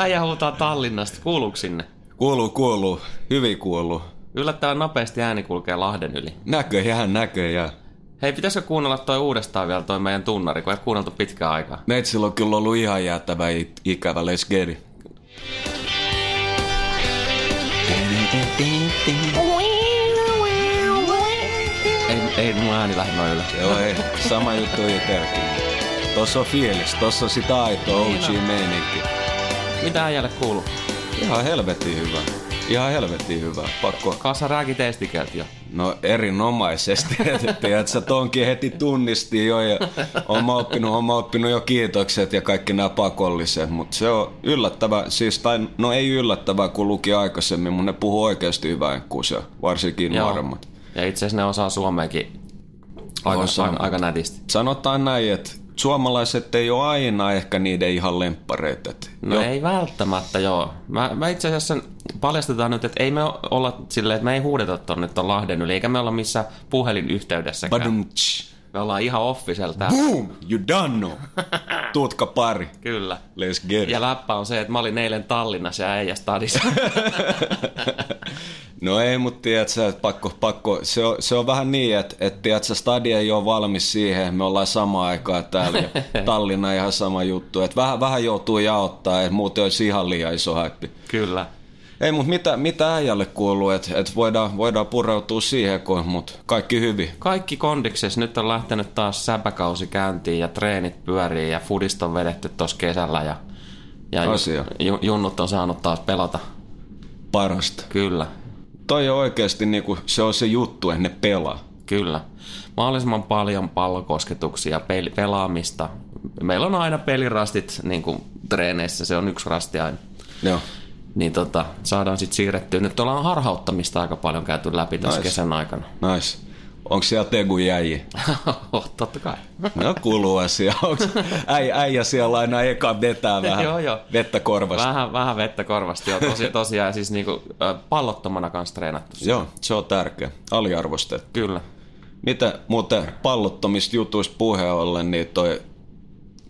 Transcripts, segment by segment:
Äijä huutaa Tallinnasta. Kuuluuko sinne? Kuuluu, kuuluu. Hyvin kuuluu. Yllättävän nopeasti ääni kulkee Lahden yli. Näköjään, näköjään. Hei, pitäisikö kuunnella toi uudestaan vielä toi meidän tunnari, kun ei kuunneltu pitkään aikaa? Meitsillä on kyllä ollut ihan jäätävä ikävä it. Ei, ei mun ääni lähde noin ylös. Joo, ei. Sama juttu itselläkin. Tossa on fiilis, tossa on sitä aitoa Niin OG meininki. Mitä äijälle kuuluu? Ihan helvetin hyvä. Ihan helvetin hyvä. Pakko. Kaasa rääki testikeltä jo. No erinomaisesti. Tiedät, sä tonkin heti tunnisti jo ja mä oppinut, mä oppinut jo kiitokset ja kaikki nämä pakolliset, mutta se on yllättävä, siis tai no ei yllättävää kun luki aikaisemmin, mutta ne puhuu oikeasti hyvää kuusia, varsinkin Joo. nuoremmat. Ja itse asiassa ne osaa suomeakin aika, Osaa. aika, aika nätisti. Sanotaan näin, että suomalaiset ei ole aina ehkä niiden ihan lemppareita. No jo- ei välttämättä, joo. Mä, mä itse asiassa paljastetaan nyt, että ei me olla silleen, että me ei huudeta tonne ton Lahden yli, eikä me olla missään puhelinyhteydessäkään. Badum-tsch. Me ollaan ihan official täällä. Boom! You done know. Tuutka pari. Kyllä. Let's get it. Ja läppä on se, että mä olin eilen Tallinnassa ja äijä stadissa. No ei, mutta tiedät sä, että pakko, pakko. Se, on, se on vähän niin, että, että tiedät sä, stadi ei ole valmis siihen, me ollaan samaan aikaan täällä ja Tallinna ihan sama juttu. Että vähän, vähän joutuu jaottaa, että muuten olisi ihan liian iso haippi. Kyllä. Ei, mutta mitä, mitä äijälle kuuluu, että, että voidaan, voidaan pureutua siihen, kun, mutta kaikki hyvin. Kaikki kondiksessa. Nyt on lähtenyt taas säpäkausi käyntiin ja treenit pyörii ja fudista on vedetty tuossa kesällä ja, ja Asia. ju, junnut on saanut taas pelata. Parasta. Kyllä. Toi on oikeasti niinku, se on se juttu, että ne pelaa. Kyllä. Mahdollisimman paljon pallokosketuksia, pel- pelaamista. Meillä on aina pelirastit niin kuin treeneissä, se on yksi rasti aina. Joo. Niin tota, saadaan sitten siirrettyä. Nyt ollaan harhauttamista aika paljon käyty läpi tässä Nice. kesän aikana. Nice. Onko siellä Tegu jäi? Totta kai. No kuuluu asia. Onks äijä, äijä siellä aina eka vetää vähän Joo, joo. vettä korvasta? Vähän, vähän vettä korvasti. Joo, tosi, tosiaan siis niinku, pallottomana kanssa treenattu. Joo, se on tärkeä. Aliarvostettu. Kyllä. Mitä muuten pallottomista jutuista puheen ollen, niin toi,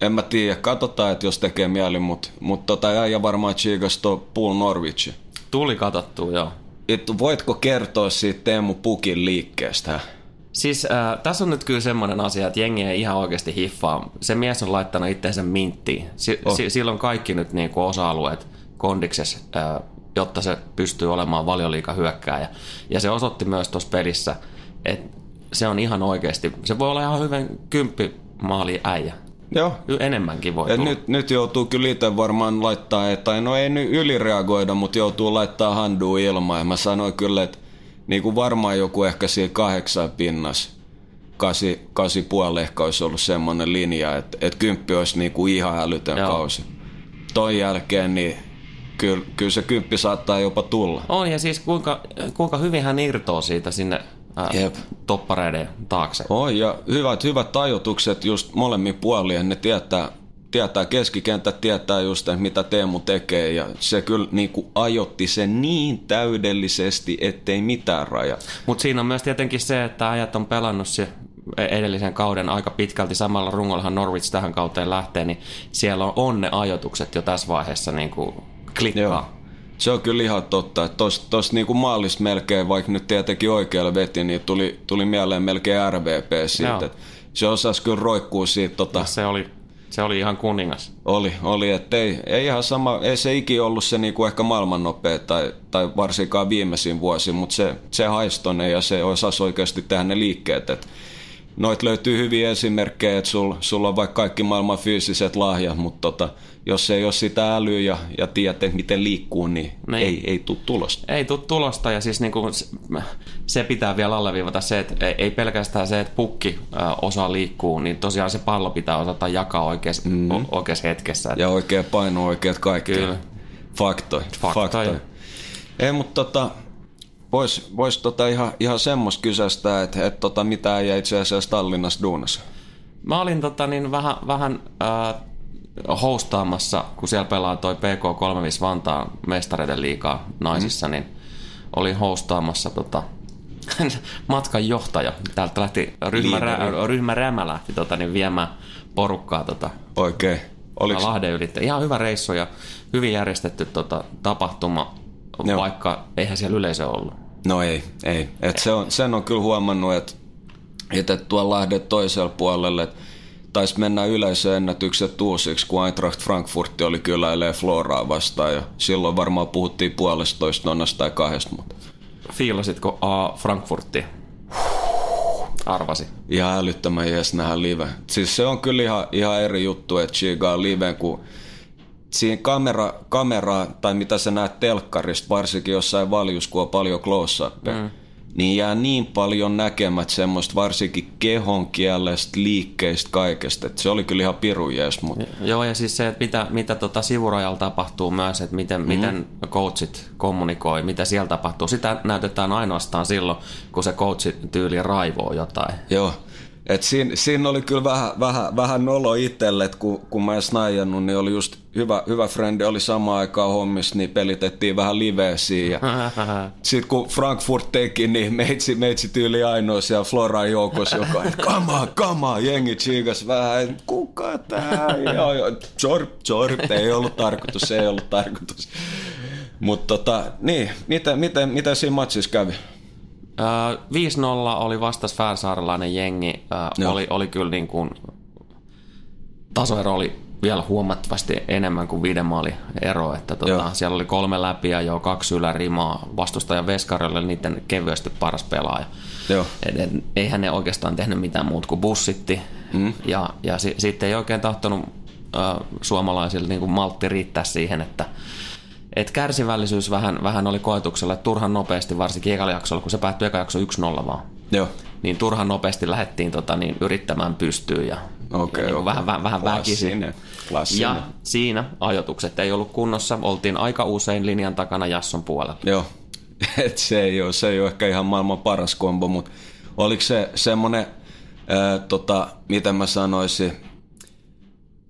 en mä tiedä, katsotaan, että jos tekee mieli, mutta mut tota äijä varmaan chiikas tuo Paul Norwich. Tuli katsottua, joo. Et voitko kertoa siitä Teemu Pukin liikkeestä? Siis äh, tässä on nyt kyllä semmoinen asia, että jengi ei ihan oikeasti hiffaa. Se mies on laittanut itseensä minttiin. Si- Oh. si- sillä on kaikki nyt niinku osa-alueet kondiksessa, äh, jotta se pystyy olemaan valioliika hyökkääjä. Ja se osoitti myös tuossa pelissä, että se on ihan oikeasti, se voi olla ihan hyvän kymppi maali äijä. Joo. Enemmänkin voi tulla. nyt, nyt joutuu kyllä itse varmaan laittaa, tai no ei nyt ylireagoida, mutta joutuu laittaa handuu ilmaan. Ja mä sanoin kyllä, että niin kuin varmaan joku ehkä siinä kahdeksan pinnas, kasi, kasi puoli ehkä olisi ollut semmoinen linja, että, että kymppi olisi niin kuin ihan älytön Joo. kausi. Ton jälkeen niin kyllä, kyllä se kymppi saattaa jopa tulla. On, ja siis kuinka, kuinka hyvin hän irtoo siitä sinne äh, Jep. toppareiden taakse. Oi, ja hyvät, hyvät tajotukset just molemmin puolin, ne tietää, tietää keskikenttä, tietää just, että mitä Teemu tekee, ja se kyllä niin kuin ajotti sen niin täydellisesti, ettei mitään raja. Mutta siinä on myös tietenkin se, että ajat on pelannut se edellisen kauden aika pitkälti samalla rungollahan Norwich tähän kauteen lähtee, niin siellä on, on ne ajotukset jo tässä vaiheessa niin kuin klikkaa. Joo. Se on kyllä ihan totta, että tos, tos niinku maalista melkein, vaikka nyt tietenkin oikealle veti, niin tuli, tuli mieleen melkein RVP siitä, että se osasi kyllä roikkuu siitä tota, Se, oli, se oli ihan kuningas. Oli, oli että ei, ei ihan sama, ei se iki ollut se niinku ehkä maailman nopea tai, tai varsinkaan viimeisin vuosi, mutta se, se haistonen ja se osasi oikeasti tehdä ne liikkeet. Et noit löytyy hyviä esimerkkejä, että sul, sulla on vaikka kaikki maailman fyysiset lahjat, mutta tota, jos ei ole sitä älyä ja, ja tiedät, että miten liikkuu, niin, Niin. ei, ei tule tulosta. Ei tule tulosta ja siis niin kuin se pitää vielä alleviivata se, että ei- pelkästään se, että pukki osaa liikkuu, niin tosiaan se pallo pitää osata jakaa oikeassa, mm-hmm. oikeassa hetkessä. Ja oikea paino, oikeat kaikki. Kyllä. Faktoi. Faktoja. Ei, mutta tota, vois, vois tota ihan, ihan semmoista kysästä, että et tota, mitä ei itse asiassa Tallinnassa duunassa. Mä olin tota, niin vähän, vähän äh, hostaamassa, kun siellä pelaa toi PK35 Vantaan mestareiden liikaa naisissa, mm. niin olin hostaamassa tota, matkan johtaja. Täältä lähti ryhmä, rä, ryhmä Rämä lähti tota, niin viemään porukkaa tota, Oikein. Oliko, Lahden ylitse. Ihan hyvä reissu ja hyvin järjestetty tota, tapahtuma, Joo. vaikka eihän siellä yleisö ollut. No ei, ei. Et se on, sen on kyllä huomannut, että että tuolla Lahden toisella puolella, että taisi mennä yleisöennätykset uusiksi, kun Eintracht Frankfurt oli kyläilee Floraa vastaan. Ja silloin varmaan puhuttiin puolestoista nonnasta tai kahdesta, mutta Fiilasitko A Frankfurtti? Arvasi. ihan älyttömän jees nähdä live. Siis se on kyllä ihan, ihan eri juttu, että chigaa live, kun siinä kamera, kamera, tai mitä sä näet telkkarista, varsinkin jossain valjus, kun on paljon close mm. niin jää niin paljon näkemät semmoista varsinkin kehon kielestä, liikkeistä, kaikesta. Et se oli kyllä ihan pirun jees, mutta Joo, ja siis se, että mitä, mitä tota sivurajalla tapahtuu myös, että miten, mm. miten coachit kommunikoi, mitä siellä tapahtuu. Sitä näytetään ainoastaan silloin, kun se coachi tyyli raivoo jotain. Joo. Et siinä, siinä, oli kyllä vähän, vähän, vähän nolo itselle, että kun, kun mä en snaijannut, niin oli just hyvä, hyvä frendi oli samaan aikaan hommissa, niin pelitettiin vähän liveä siinä. Sitten kun Frankfurt teki, niin meitsi, meitsi tyyli ainoa siellä Floran joukossa, joka että kama, kama, jengi chiikas vähän, kuka tää? Joo, joo, jorp, jorp, ei ollut tarkoitus, ei ollut tarkoitus. Mutta tota, niin, miten, miten, miten siinä matsissa kävi? Ö, 5-0 oli vastas Färsaarelainen jengi. Joo. oli, oli kyllä niin kuin, tasoero oli vielä huomattavasti enemmän kuin viiden maalin ero. Että tota, siellä oli kolme läpiä jo kaksi ylärimaa. Vastustajan Veskarille niiden kevyesti paras pelaaja. Joo. Et, et, eihän ne oikeastaan tehnyt mitään muuta kuin bussitti. Mm. Ja, ja si, sitten ei oikein tahtonut ö, suomalaisille niin kuin maltti riittää siihen, että et kärsivällisyys vähän, vähän oli koetuksella, että turhan nopeasti, varsinkin ekalla jaksolla, kun se päättyi eka jakso 1-0 vaan, Joo. niin turhan nopeasti lähdettiin tota, niin, yrittämään pystyä ja, Okei, ja niin okei. vähän, vähän, vähän väkisin. Ja siinä ajoitukset ei ollut kunnossa, oltiin aika usein linjan takana Jasson puolella. Joo, et se ei ole, se ei ole ehkä ihan maailman paras kombo, mutta oliko se semmoinen, ää, tota, miten mä sanoisin,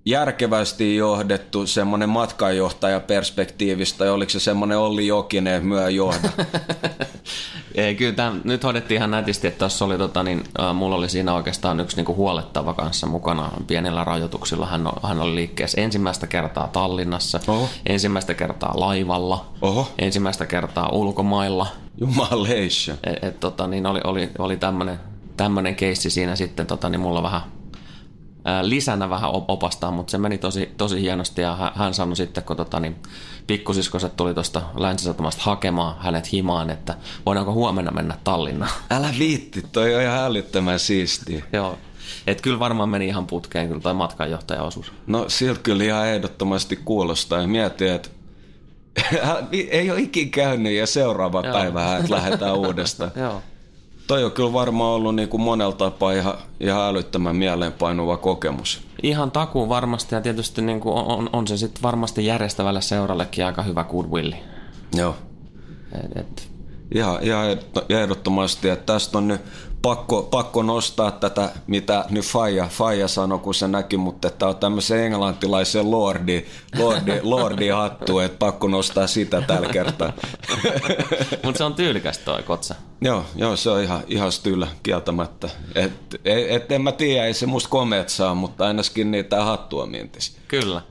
järkevästi johdettu semmoinen matkanjohtaja perspektiivistä, tai oliko se semmoinen Olli Jokinen myö johda? Ei, kyllä tämän, nyt hoidettiin ihan nätisti, että tuossa oli, tota, niin, äh, mulla oli siinä oikeastaan yksi niinku huolettava kanssa mukana pienillä rajoituksilla. Hän, hän oli liikkeessä ensimmäistä kertaa Tallinnassa, Oho. ensimmäistä kertaa laivalla, Oho. ensimmäistä kertaa ulkomailla. Jumaleissa. Et, et, tota, niin oli, oli, oli tämmönen keissi siinä sitten tota, niin mulla vähän lisänä vähän op- opastaa, mutta se meni tosi, tosi hienosti ja hän, sanoi sitten, kun tota, niin, pikkusiskoset tuli tuosta länsisatamasta hakemaan hänet himaan, että voidaanko huomenna mennä Tallinnaan. Älä viitti, toi on ihan älyttömän siistiä. Joo. Et kyllä varmaan meni ihan putkeen kyllä toi matkanjohtajaosuus. No siltä kyllä ihan ehdottomasti kuulostaa ja mietin, että ei ole ikin käynyt ja seuraava Joo. päivä, että lähdetään uudestaan. Joo. Toi on kyllä varmaan ollut niin kuin monella tapaa ihan, ihan älyttömän mieleenpainuva kokemus. Ihan takuu varmasti ja tietysti niin kuin on, on se sitten varmasti järjestävälle seurallekin aika hyvä goodwilli. Joo. Et, et, Ihan, ihan ehdotto- ehdottomasti, että tästä on nyt pakko, pakko nostaa tätä, mitä nyt Faija, Faija sanoi, kun se näki, mutta että on tämmöisen englantilaisen lordi, lordi, lordi hattu, että pakko nostaa sitä tällä kertaa. Mutta se on tyylikäs toi kotsa. Joo, joo, se on ihan, ihan stylä kieltämättä. Et, et, en mä tiedä, ei se musta komeet saa, mutta ainakin niitä hattua mietis. Kyllä.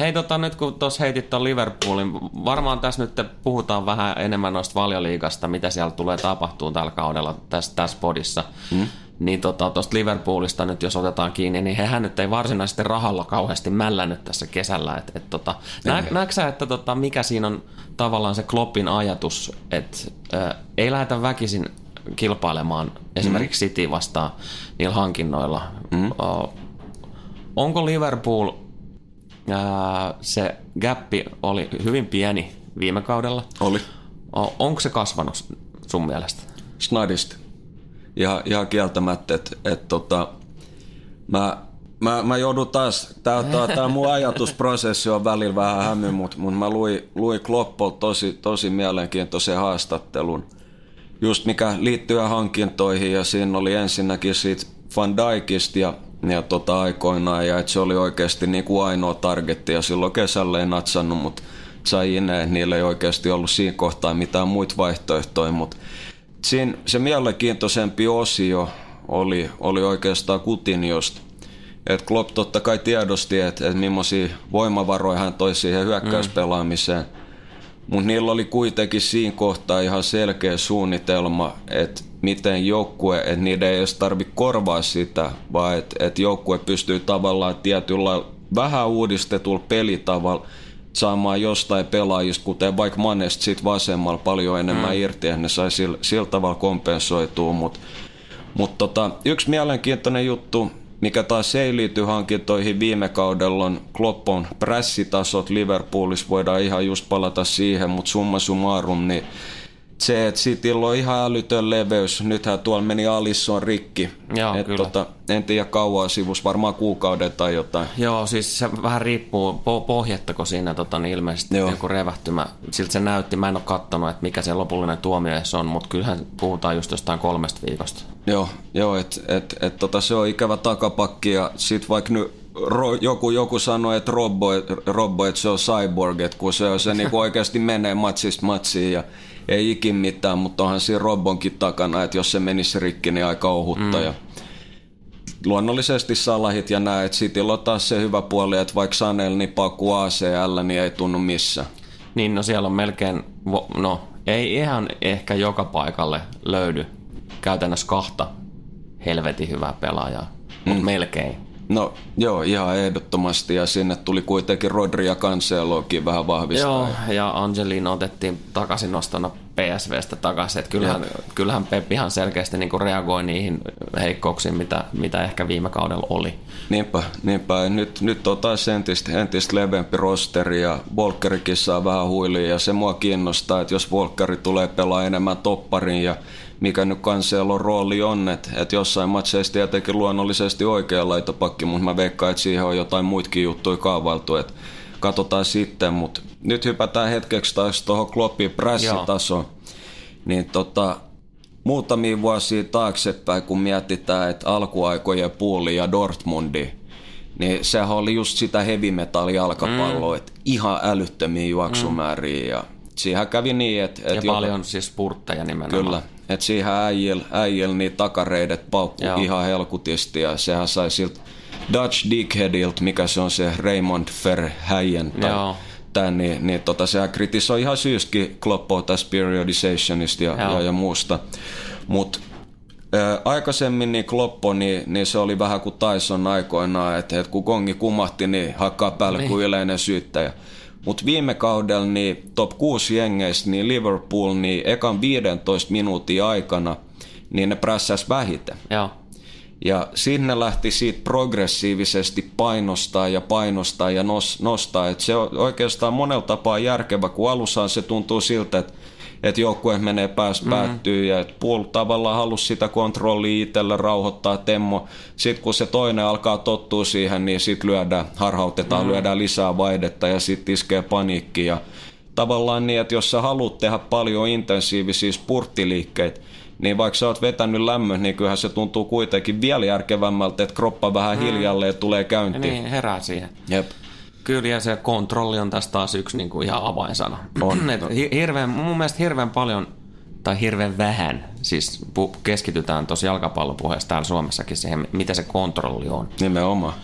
Hei, tota, nyt kun tuossa heitit tuon Liverpoolin, varmaan tässä nyt puhutaan vähän enemmän noista valioliigasta, mitä siellä tulee tapahtuu tällä kaudella tässä, tässä podissa. Hmm? Niin tuosta tota, Liverpoolista nyt jos otetaan kiinni, niin hehän nyt ei varsinaisesti rahalla kauheasti mällännyt tässä kesällä. Et, et, tota, nä, näetkö sä, että tota, mikä siinä on tavallaan se Kloppin ajatus, että äh, ei lähdetä väkisin kilpailemaan esimerkiksi City vastaan niillä hankinnoilla. Mm. onko Liverpool se gappi oli hyvin pieni viime kaudella. Oli. Onko se kasvanut sun mielestä? Snadisti. Ja, ihan kieltämättä, että et, tota, mä, mä, mä joudun taas, tää, tää, tää mun ajatusprosessi on välillä vähän hämy, mutta mut mä luin, luin Kloppol tosi, tosi mielenkiintoisen haastattelun, just mikä liittyy hankintoihin ja siinä oli ensinnäkin siitä Van Dijkista ja, ja tota aikoinaan ja että se oli oikeasti niin kuin ainoa targetti ja silloin kesällä ei natsannut, mutta sai ineen, niillä ei oikeasti ollut siinä kohtaa mitään muita vaihtoehtoja, mutta siinä se mielenkiintoisempi osio oli, oli oikeastaan Kutinjosta. Et Klopp totta kai tiedosti, että et millaisia voimavaroja hän toi siihen hyökkäyspelaamiseen. Mm. Mutta niillä oli kuitenkin siinä kohtaa ihan selkeä suunnitelma, että miten joukkue, että niiden ei edes tarvitse korvaa sitä, vaan että et joukkue pystyy tavallaan tietyllä vähän uudistetulla pelitavalla saamaan jostain pelaajista, kuten vaikka Manesta sit vasemmalla paljon enemmän mm. irti, ja ne sai sillä, sillä tavalla kompensoitua, mutta mut tota, yksi mielenkiintoinen juttu, mikä taas ei liity hankintoihin. Viime kaudella on Kloppon pressitasot Liverpoolissa, voidaan ihan just palata siihen, mutta summa summarum, niin se, että Cityllä on ihan älytön leveys. Nythän tuolla meni Alisson rikki. Joo, Et kyllä. Tota, en tiedä kauan sivus, varmaan kuukauden tai jotain. Joo, siis se vähän riippuu, po- pohjattako siinä tota, niin ilmeisesti Joo. joku revähtymä. Siltä se näytti, mä en ole katsonut, että mikä se lopullinen tuomio on, mutta kyllähän puhutaan just jostain kolmesta viikosta. Joo, joo että et, et, tota, se on ikävä takapakki ja sit vaikka nyt ro, joku, joku sanoi, että Robbo, Robbo että se on cyborg, että kun se, se niinku oikeasti menee matsista matsiin ja ei ikin mitään, mutta onhan siinä Robbonkin takana, että jos se menisi rikki, niin aika ohutta. Mm. Ja luonnollisesti Salahit ja näet, Cityllä on taas se hyvä puoli, että vaikka Sanel, niin Paku ACL, niin ei tunnu missä. Niin, no siellä on melkein, no ei ihan ehkä joka paikalle löydy käytännössä kahta helvetin hyvää pelaajaa, mutta mm. melkein. No joo, ihan ehdottomasti ja sinne tuli kuitenkin Rodri ja Cancelokin vähän vahvistaa. Joo, ja Angelino otettiin takaisin nostona PSVstä takaisin. Että kyllähän, kyllähän Pep ihan selkeästi niin kuin reagoi niihin heikkouksiin, mitä, mitä ehkä viime kaudella oli. Niinpä, niinpä. Nyt, nyt on taas entistä, entistä leveämpi rosteri ja Volkerikin saa vähän huilia ja se mua kiinnostaa, että jos Volkeri tulee pelaa enemmän topparin ja mikä nyt Cancelon rooli on, että, että jossain matseissa tietenkin luonnollisesti oikea laitopakki, mutta mä veikkaan, että siihen on jotain muitakin juttuja kaavailtu, että katsotaan sitten, mutta nyt hypätään hetkeksi taas tuohon Kloppin prässitasoon. Niin tota, muutamia vuosia taaksepäin, kun mietitään, että alkuaikojen puuli ja Dortmundi, niin sehän oli just sitä heavy metal jalkapalloa, mm. että ihan älyttömiä juoksumääriä. Mm. Ja siihen kävi niin, että... Et ja paljon siis spurtteja nimenomaan. Kyllä, että siihen äijäl, äijäl niin takareidet paukkuu ihan helkutisti ja sehän sai siltä Dutch Dickheadilt, mikä se on se Raymond Verheyen tai tämän, niin, niin tota, sehän kritisoi ihan syystäkin Kloppoa tästä periodizationista ja, ja, ja muusta. Mutta aikaisemmin niin Kloppo, niin, niin, se oli vähän kuin Tyson aikoinaan, että, että kun gongi kumahti, niin hakkaa päälle niin. kuin yleinen syyttäjä. Mutta viime kaudella niin top 6 jengeistä, niin Liverpool, niin ekan 15 minuutin aikana, niin ne prässäs vähiten. Joo. Ja sinne lähti siitä progressiivisesti painostaa ja painostaa ja nostaa. Et se on oikeastaan monella tapaa järkevä, kun alussa se tuntuu siltä, että että joukkue menee päästä mm-hmm. päättyy ja että Puol tavallaan halusi sitä kontrollia itselle rauhoittaa Temmo. Sitten kun se toinen alkaa tottua siihen, niin sitten lyödään, harhautetaan, mm-hmm. lyödään lisää vaihdetta ja sitten iskee paniikki. Ja tavallaan niin, että jos sä haluat tehdä paljon intensiivisiä spurttiliikkeitä, niin vaikka sä oot vetänyt lämmön, niin kyllähän se tuntuu kuitenkin vielä järkevämmältä, että kroppa vähän mm. hiljalle ja tulee käyntiin. Ja niin, herää siihen. Jep. Kyllä, ja se kontrolli on tästä taas yksi niin kuin ihan avainsana. On. Et hirveän, mun mielestä hirveän paljon, tai hirveän vähän, siis keskitytään tuossa jalkapallopuheessa täällä Suomessakin siihen, mitä se kontrolli on. Nimenomaan.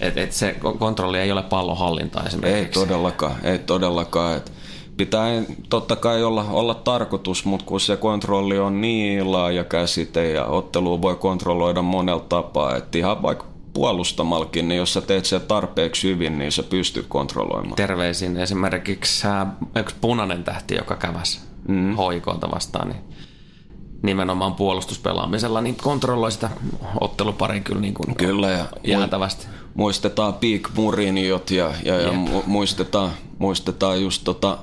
Et, et se kontrolli ei ole pallonhallinta esimerkiksi. Ei todellakaan, ei todellakaan. Et pitää totta kai olla, olla tarkoitus, mutta kun se kontrolli on niin laaja käsite ja ottelu voi kontrolloida monella tapaa, että ihan vaikka puolustamalkin, niin jos sä teet sen tarpeeksi hyvin, niin sä pystyt kontrolloimaan. Terveisin esimerkiksi yksi punainen tähti, joka käväsi mm. hoikoilta vastaan, niin nimenomaan puolustuspelaamisella, niin kontrolloi sitä otteluparin kyllä, niin kuin kyllä ja jäätävästi. Muistetaan Peak Muriniot ja, ja, ja muistetaan, muistetaan just tota,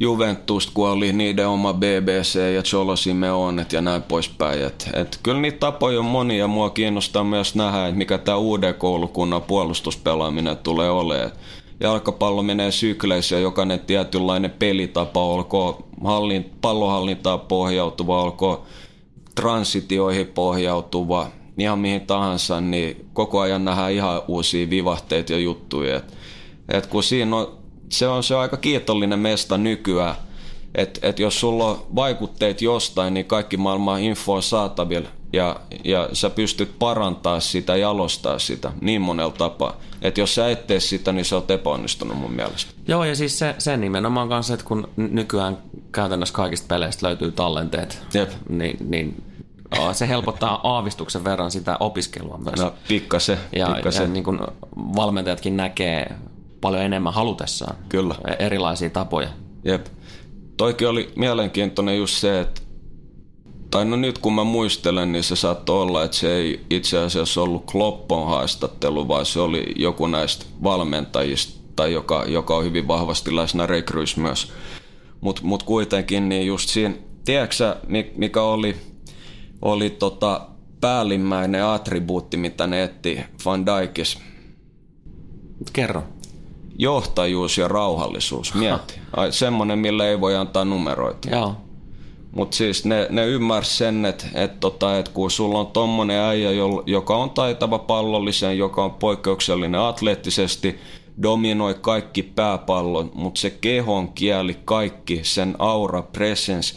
Juventus, kun oli niiden oma BBC ja Cholo Simeonet ja näin poispäin. Et, et kyllä niitä tapoja on monia. Mua kiinnostaa myös nähdä, että mikä tämä uuden koulukunnan puolustuspelaaminen tulee olemaan. Jalkapallo menee sykleissä ja jokainen tietynlainen pelitapa, olkoon hallin, pallohallintaan pohjautuva, olkoon transitioihin pohjautuva, ihan mihin tahansa, niin koko ajan nähdään ihan uusia vivahteita ja juttuja. Et, et kun siinä on se on se aika kiitollinen mesta nykyään. että et jos sulla on vaikutteet jostain, niin kaikki maailman info on saatavilla ja, ja sä pystyt parantaa sitä, jalostaa sitä niin monella tapaa. Että jos sä et tee sitä, niin sä oot epäonnistunut mun mielestä. Joo, ja siis se, se nimenomaan kanssa, että kun nykyään käytännössä kaikista peleistä löytyy tallenteet, Jep. niin, niin se helpottaa aavistuksen verran sitä opiskelua myös. No pikkasen, ja, pikkasen. ja niin kuin valmentajatkin näkee paljon enemmän halutessaan Kyllä. erilaisia tapoja. Jep. Toikin oli mielenkiintoinen just se, että tai no nyt kun mä muistelen, niin se saattoi olla, että se ei itse asiassa ollut Kloppon haastattelu, vaan se oli joku näistä valmentajista, tai joka, joka on hyvin vahvasti läsnä rekrys myös. Mutta mut kuitenkin, niin just siinä, tiedätkö mikä oli, oli tota päällimmäinen attribuutti, mitä ne etti Van Dijkis? Kerro. Johtajuus ja rauhallisuus, mieti. Ai, semmoinen, millä ei voi antaa numeroita. Joo. Mutta siis ne, ne ymmärsi sen, että et tota, et kun sulla on tommonen äijä, joka on taitava pallollisen, joka on poikkeuksellinen atleettisesti, dominoi kaikki pääpallon, mutta se kehon kieli, kaikki, sen aura, presence,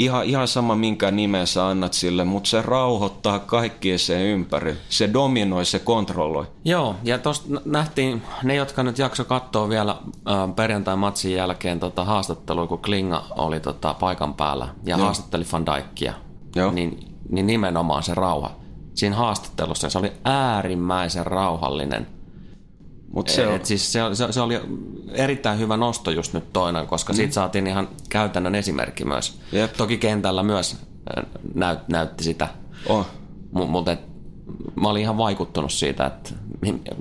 ihan, ihan sama minkä nimen sä annat sille, mutta se rauhoittaa kaikkia sen ympäri. Se dominoi, se kontrolloi. Joo, ja tuosta nähtiin ne, jotka nyt jakso katsoa vielä äh, perjantai-matsin jälkeen tota, haastattelua, kun Klinga oli tota, paikan päällä ja Joo. haastatteli Van Dijkia, Joo. Niin, niin nimenomaan se rauha. Siinä haastattelussa se oli äärimmäisen rauhallinen – Mut se, on... Et siis se, se, se oli erittäin hyvä nosto just nyt toinen, koska mm. siitä saatiin ihan käytännön esimerkki myös. Jep. Toki kentällä myös näyt, näytti sitä. Oh. Mutta mä olin ihan vaikuttunut siitä, että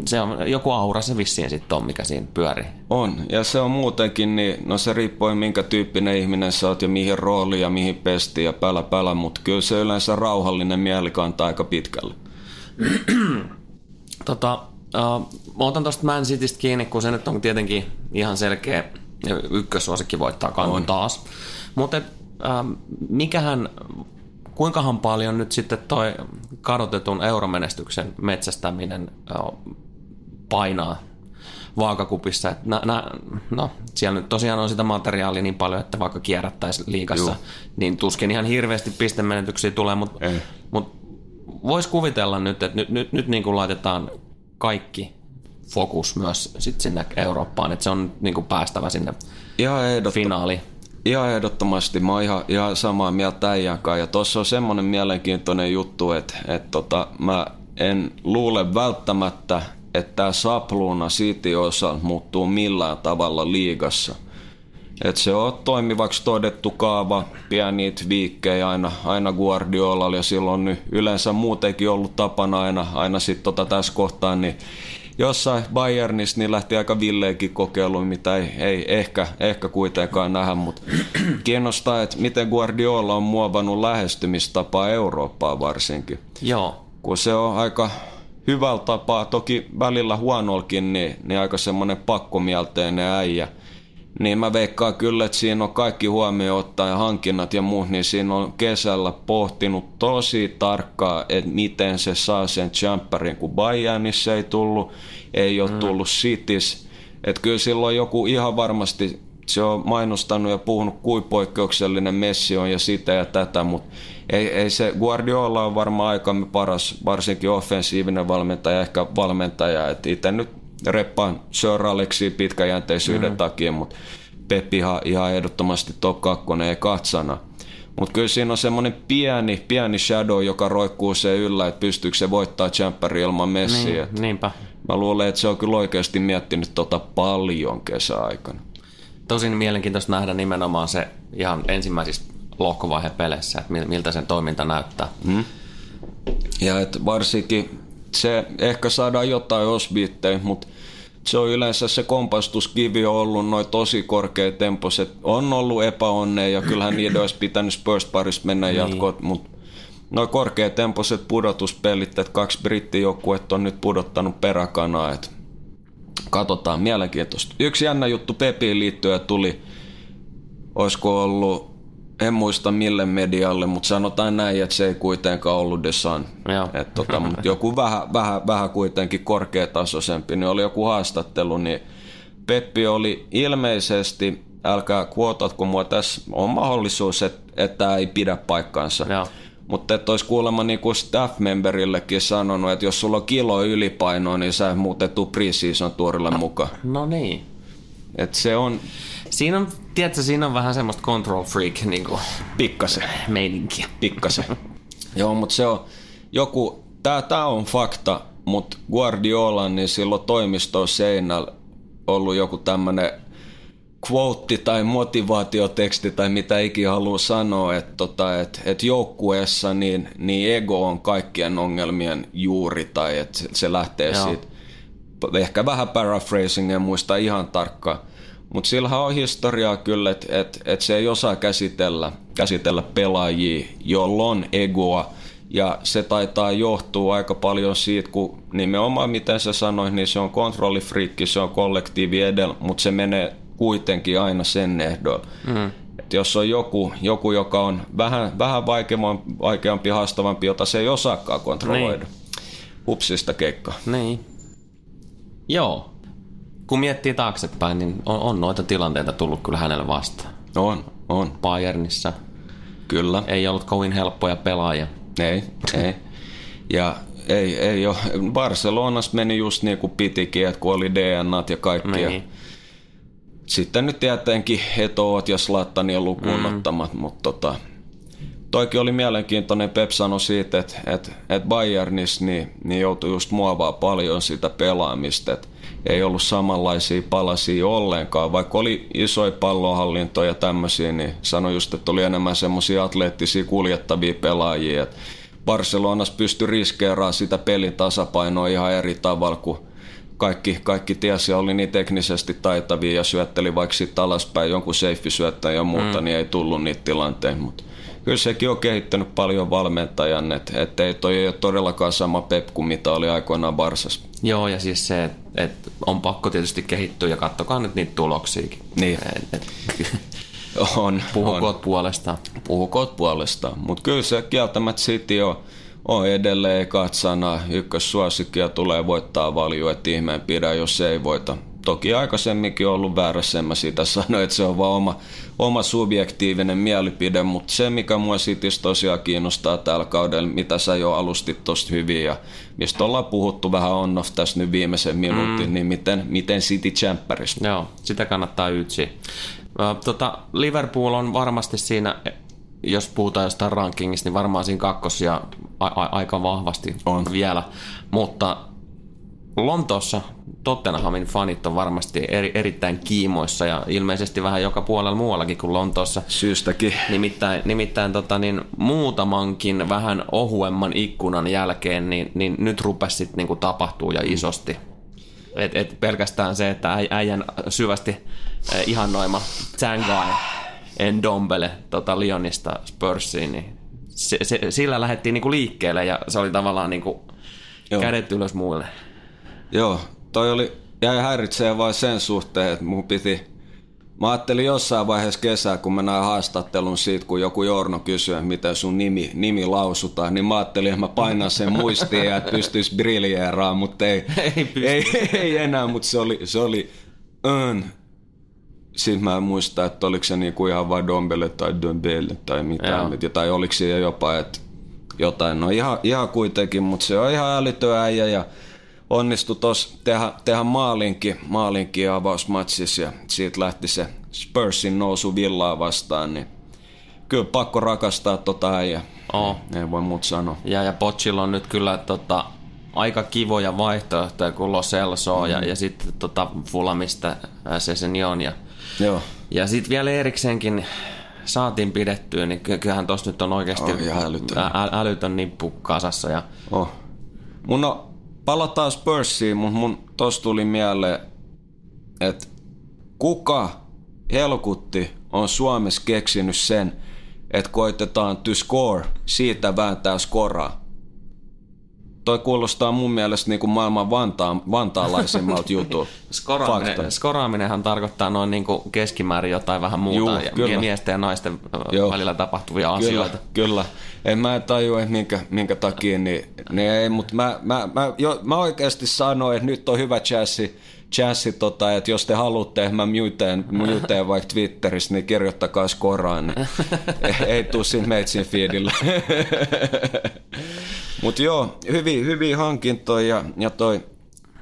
se on, joku aura se vissiin sitten on, mikä siinä pyörii. On, ja se on muutenkin, niin no se riippuu minkä tyyppinen ihminen sä oot ja mihin rooli ja mihin pesti ja pälä pälä, mutta kyllä se yleensä rauhallinen mieli kantaa aika pitkälle. tota, Uh, mä otan tuosta Man Citystä kiinni, kun se nyt on tietenkin ihan selkeä ykkössuosikki voittaa kannun taas. Mutta uh, mikähän, kuinkahan paljon nyt sitten toi kadotetun euromenestyksen metsästäminen uh, painaa vaakakupissa. Et nä, nä, no, siellä nyt tosiaan on sitä materiaalia niin paljon, että vaikka kierrättäisiin liikassa, Juh. niin tuskin ihan hirveästi pistemenetyksiä tulee, mutta mut voisi kuvitella nyt, että nyt, nyt, nyt niin kuin laitetaan kaikki fokus myös sit sinne Eurooppaan, että se on niin kuin päästävä sinne ihan ehdottom- finaaliin. Ihan ehdottomasti. Mä oon ihan, ihan samaa mieltä äijänkaan. Ja tuossa on semmoinen mielenkiintoinen juttu, että, että tota, mä en luule välttämättä, että tämä sapluuna City-osa muuttuu millään tavalla liigassa. Et se on toimivaksi todettu kaava, pieniä viikkejä aina, aina Guardiolalla ja silloin nyt yleensä muutenkin ollut tapana aina, aina sitten tota tässä kohtaa, niin jossain Bayernissa niin lähti aika villeenkin kokeiluun, mitä ei, ei ehkä, ehkä kuitenkaan nähdä, mutta kiinnostaa, että miten Guardiola on muovannut lähestymistapaa Eurooppaa varsinkin. Joo. Kun se on aika hyvällä tapaa, toki välillä huonolkin, niin, niin aika semmoinen pakkomielteinen äijä – niin mä veikkaan kyllä, että siinä on kaikki huomioon ottaen hankinnat ja muut, niin siinä on kesällä pohtinut tosi tarkkaa, että miten se saa sen jumperin, kun Bayernissa ei tullut, ei ole mm. tullut Cities. Että kyllä silloin joku ihan varmasti, se on mainostanut ja puhunut kuin poikkeuksellinen Messi on ja sitä ja tätä, mutta ei, ei se, Guardiola on varmaan aikamme paras, varsinkin offensiivinen valmentaja, ehkä valmentaja, että itse nyt reppaan Sir Alexi pitkäjänteisyyden mm. takia, mutta Peppi ihan, ihan ehdottomasti top 2 ei katsana. Mutta kyllä siinä on semmoinen pieni, pieni shadow, joka roikkuu se yllä, että pystyykö se voittaa Champerin ilman Messiä. Niin, niinpä. Mä luulen, että se on kyllä oikeasti miettinyt tota paljon kesäaikana. Tosin mielenkiintoista nähdä nimenomaan se ihan ensimmäisissä lohkovaiheen peleissä, että miltä sen toiminta näyttää. Mm. Ja et varsinkin se ehkä saadaan jotain osbiittejä, mutta se on yleensä se kompastuskivi on ollut noin tosi korkea temposet. On ollut epäonne ja kyllähän niiden olisi pitänyt Spurs parissa mennä niin. jatkoon, mutta noin korkeatempoiset pudotuspelit, että kaksi brittijoukkuetta on nyt pudottanut peräkanaa, että katsotaan, mielenkiintoista. Yksi jännä juttu Pepiin liittyen tuli, olisiko ollut en muista mille medialle, mutta sanotaan näin, että se ei kuitenkaan ollut The Sun. Et tota, mutta joku vähän, vähän, vähän kuitenkin korkeatasoisempi, niin oli joku haastattelu, niin Peppi oli ilmeisesti älkää kuotatko mua, tässä on mahdollisuus, että, että tämä ei pidä paikkaansa. Joo. Mutta että olisi kuulemma niinku staff memberillekin sanonut, että jos sulla on kilo ylipainoa, niin sä muutettu preseason tuorille mukaan. No niin. Et se on Siinä on, tiedätkö, siinä on vähän semmoista control freak niin kuin, pikkasen. meininkiä. Pikkasen. Joo, mutta se on joku, tää, tää on fakta, mutta Guardiola, niin silloin toimisto seinällä ollut joku tämmönen quote tai motivaatioteksti tai mitä ikinä haluaa sanoa, että tota, et, et joukkueessa niin, niin ego on kaikkien ongelmien juuri tai että se lähtee Joo. siitä. Ehkä vähän paraphrasing, en muista ihan tarkkaan. Mutta sillähän on historiaa kyllä, että et, et se ei osaa käsitellä, käsitellä pelaajia, jolla on egoa. Ja se taitaa johtua aika paljon siitä, kun nimenomaan miten sä sanoit, niin se on kontrollifriikki, se on kollektiivi edellä, mutta se menee kuitenkin aina sen ehdolla. Mm. Et jos on joku, joku, joka on vähän, vähän vaikeampi, vaikeampi, haastavampi, jota se ei osaakaan kontrolloida. Niin. Hupsista keikka. Niin. Joo. Kun miettii taaksepäin, niin on, on noita tilanteita tullut kyllä hänelle vastaan. On, on, Bayernissa kyllä. ei ollut kovin helppoja pelaajia. Ei, ei. Ja ei, ei ole. Barcelonassa meni just niin kuin pitikin, että kun oli DNAt ja kaikki. Niin. Sitten nyt tietenkin Etoot ja Slattania lukuun mm. ottamat, mutta tota, toikin oli mielenkiintoinen. Pep sanoi siitä, että, että, että Bayernissa niin, niin joutui just muovaa paljon sitä pelaamista, että ei ollut samanlaisia palasia ollenkaan, vaikka oli isoja pallohallintoja ja tämmöisiä, niin sanoi just, että oli enemmän semmoisia atleettisia kuljettavia pelaajia, että Barcelonassa pystyi riskeeraamaan sitä pelin tasapainoa ihan eri tavalla kuin kaikki, kaikki tiesi ja oli niin teknisesti taitavia ja syötteli vaikka sitten alaspäin jonkun seiffisyöttäjän ja muuta, mm. niin ei tullut niitä tilanteita. Mutta kyllä sekin on kehittänyt paljon valmentajan, että et ei toi ei ole todellakaan sama Pep kuin mitä oli aikoinaan Barsassa. Joo, ja siis se, että et on pakko tietysti kehittyä ja kattokaa nyt niitä tuloksiakin. Niin. Et, et, On, puhukoot on. puolestaan. Puhukoot puolestaan. Mutta kyllä se kieltämättä City on, on edelleen katsana. Ykkössuosikkia tulee voittaa valio, että ihmeen pidä, jos se ei voita. Toki aikaisemminkin on ollut väärässä, en mä siitä sano, että se on vaan oma, oma subjektiivinen mielipide, mutta se mikä mua Citys tosiaan kiinnostaa tällä kaudella, mitä sä jo alustit tosta hyvin ja mistä ollaan puhuttu vähän on-off tässä nyt viimeisen minuutin, mm. niin miten, miten City Champerista. Joo, sitä kannattaa ytsiä. Ö, Tota, Liverpool on varmasti siinä, jos puhutaan jostain rankingista, niin varmaan siinä kakkos ja a- a- aika vahvasti On. vielä. Mutta Lontoossa Tottenhamin fanit on varmasti eri, erittäin kiimoissa ja ilmeisesti vähän joka puolella muuallakin kuin Lontoossa. Syystäkin. Nimittäin, nimittäin tota, niin, muutamankin vähän ohuemman ikkunan jälkeen, niin, niin nyt rupesi sitten niinku tapahtuu ja isosti. Et, et pelkästään se, että äi- äijän syvästi eh, ihannoima Tsangai Endombele tota Lyonista Spursiin, niin se, se, sillä lähdettiin niinku liikkeelle ja se oli tavallaan niinku Joo. kädet ylös muille. Joo, toi oli, jäi häiritsee vain sen suhteen, että mun piti, mä ajattelin jossain vaiheessa kesää, kun mä näin haastattelun siitä, kun joku Jorno kysyi, että miten sun nimi, nimi lausutaan, niin mä ajattelin, että mä painan sen muistiin ja että pystyisi briljeeraan, mutta ei, Ei pysty. ei, ei, enää, mutta se oli, se oli ön. Sitten mä en muista, että oliko se niinku ihan vaan Dombele tai Dombele tai mitään, Joo. tai oliko siellä jopa, että jotain, no ihan, ihan kuitenkin, mutta se on ihan älytön äijä ja onnistui tuossa tehdä, tehdä maalinkin, maalinkin avausmatsissa ja siitä lähti se Spursin nousu Villaa vastaan, niin kyllä pakko rakastaa tota äijä. Oh. Ei voi muuta sanoa. Ja, ja Pochilla on nyt kyllä tota, aika kivoja vaihtoehtoja kuin Lo Celso mm. ja, ja sitten tota Fulamista Sesenion ja, Joo. ja sitten vielä erikseenkin saatiin pidettyä, niin ky- kyllähän tuossa nyt on oikeasti ihan älytön. ä- älytön nippu kasassa. Ja, Oh. Mun on, palataan Spursiin, mutta mun tos tuli mieleen, että kuka helkutti on Suomessa keksinyt sen, että koitetaan to score, siitä vääntää skoraa. Toi kuulostaa mun mielestä niin kuin maailman vantaan, vantaalaisimmalta jutulta. skoraaminen, skoraaminenhan tarkoittaa noin niin kuin keskimäärin jotain vähän muuta Juu, ja kyllä. miesten ja naisten Joo. välillä tapahtuvia Kyllä, asioita. kyllä. En mä tajua, että minkä, minkä takia, niin, niin ei, mutta mä, mä, mä, jo, mä oikeasti sanoin, että nyt on hyvä chassi, chassi, tota, että jos te haluatte, mä muteen, muteen vaikka Twitterissä, niin kirjoittakaa skoraan. Niin ei tuu siinä meitsin feedille. Mutta joo, hyviä, hyviä hankintoja ja, ja toi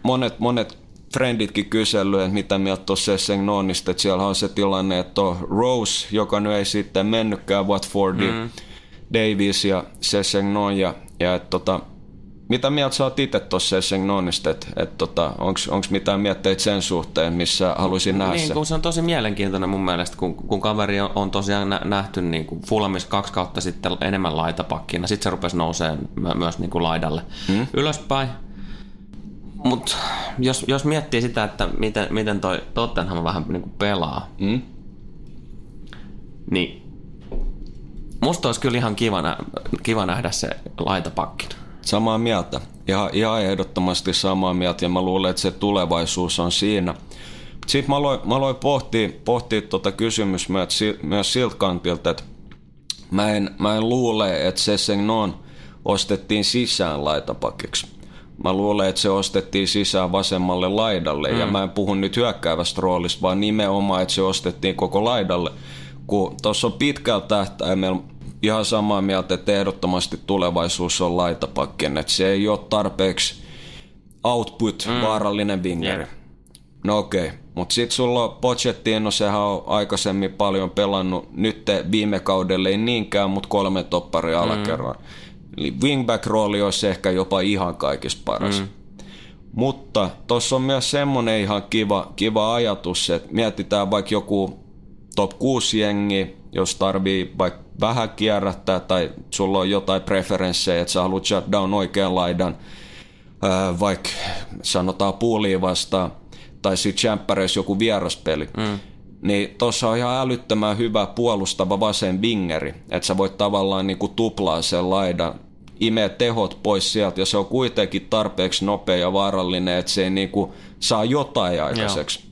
monet, monet frienditkin kysellyt, että mitä mieltä tuossa Sessegnonista, että siellä on se tilanne, että Rose, joka nyt ei sitten mennytkään Watfordiin, mm. Davies ja Sessegnon ja, ja että tota, mitä mieltä sä oot itse tuossa Sessegnonista, että et tota, onko mitään mietteitä sen suhteen, missä haluaisin nähdä niin? Kun se on tosi mielenkiintoinen mun mielestä, kun, kun kaveri on, on tosiaan nähty niin kuin Fulamis kaksi kautta sitten enemmän laitapakkina, sitten se rupesi nousemaan myös niin kuin laidalle hmm? ylöspäin. Mutta jos, jos miettii sitä, että miten, miten toi Tottenham vähän niin kuin pelaa, hmm? niin musta olisi kyllä ihan kiva, nä- kiva nähdä se laitapakkina. Samaa mieltä. Ihan, ihan ehdottomasti samaa mieltä ja mä luulen, että se tulevaisuus on siinä. Sitten mä aloin, mä aloin pohtia, pohtia tuota kysymys myös, myös siltä kantilta, että mä en, mä en luule, että se Sessignon ostettiin sisään laitapakiksi. Mä luulen, että se ostettiin sisään vasemmalle laidalle mm. ja mä en puhu nyt hyökkäävästä roolista, vaan nimenomaan, että se ostettiin koko laidalle. Kun tuossa on pitkällä tähtäimellä ihan samaa mieltä, että ehdottomasti tulevaisuus on laitapakkien, että se ei ole tarpeeksi output, mm. vaarallinen wingeri. Yeah. No okei, okay. mutta sitten sulla on Pochettino, sehän on aikaisemmin paljon pelannut, nyt viime kaudelle ei niinkään, mutta kolme topparia mm. alakerran. Eli wingback-rooli olisi ehkä jopa ihan kaikista paras. Mm. Mutta tuossa on myös semmoinen ihan kiva, kiva ajatus, että mietitään vaikka joku top 6 jengi, jos tarvii vaikka vähän kierrättää tai sulla on jotain preferenssejä, että sä haluat shut down oikean laidan, vaikka sanotaan puuliin vastaan, tai sitten jämppäreissä joku vieraspeli, mm. niin tuossa on ihan älyttömän hyvä puolustava vasen vingeri, että sä voit tavallaan niinku tuplaa sen laidan, imee tehot pois sieltä, ja se on kuitenkin tarpeeksi nopea ja vaarallinen, että se ei niinku saa jotain aikaiseksi.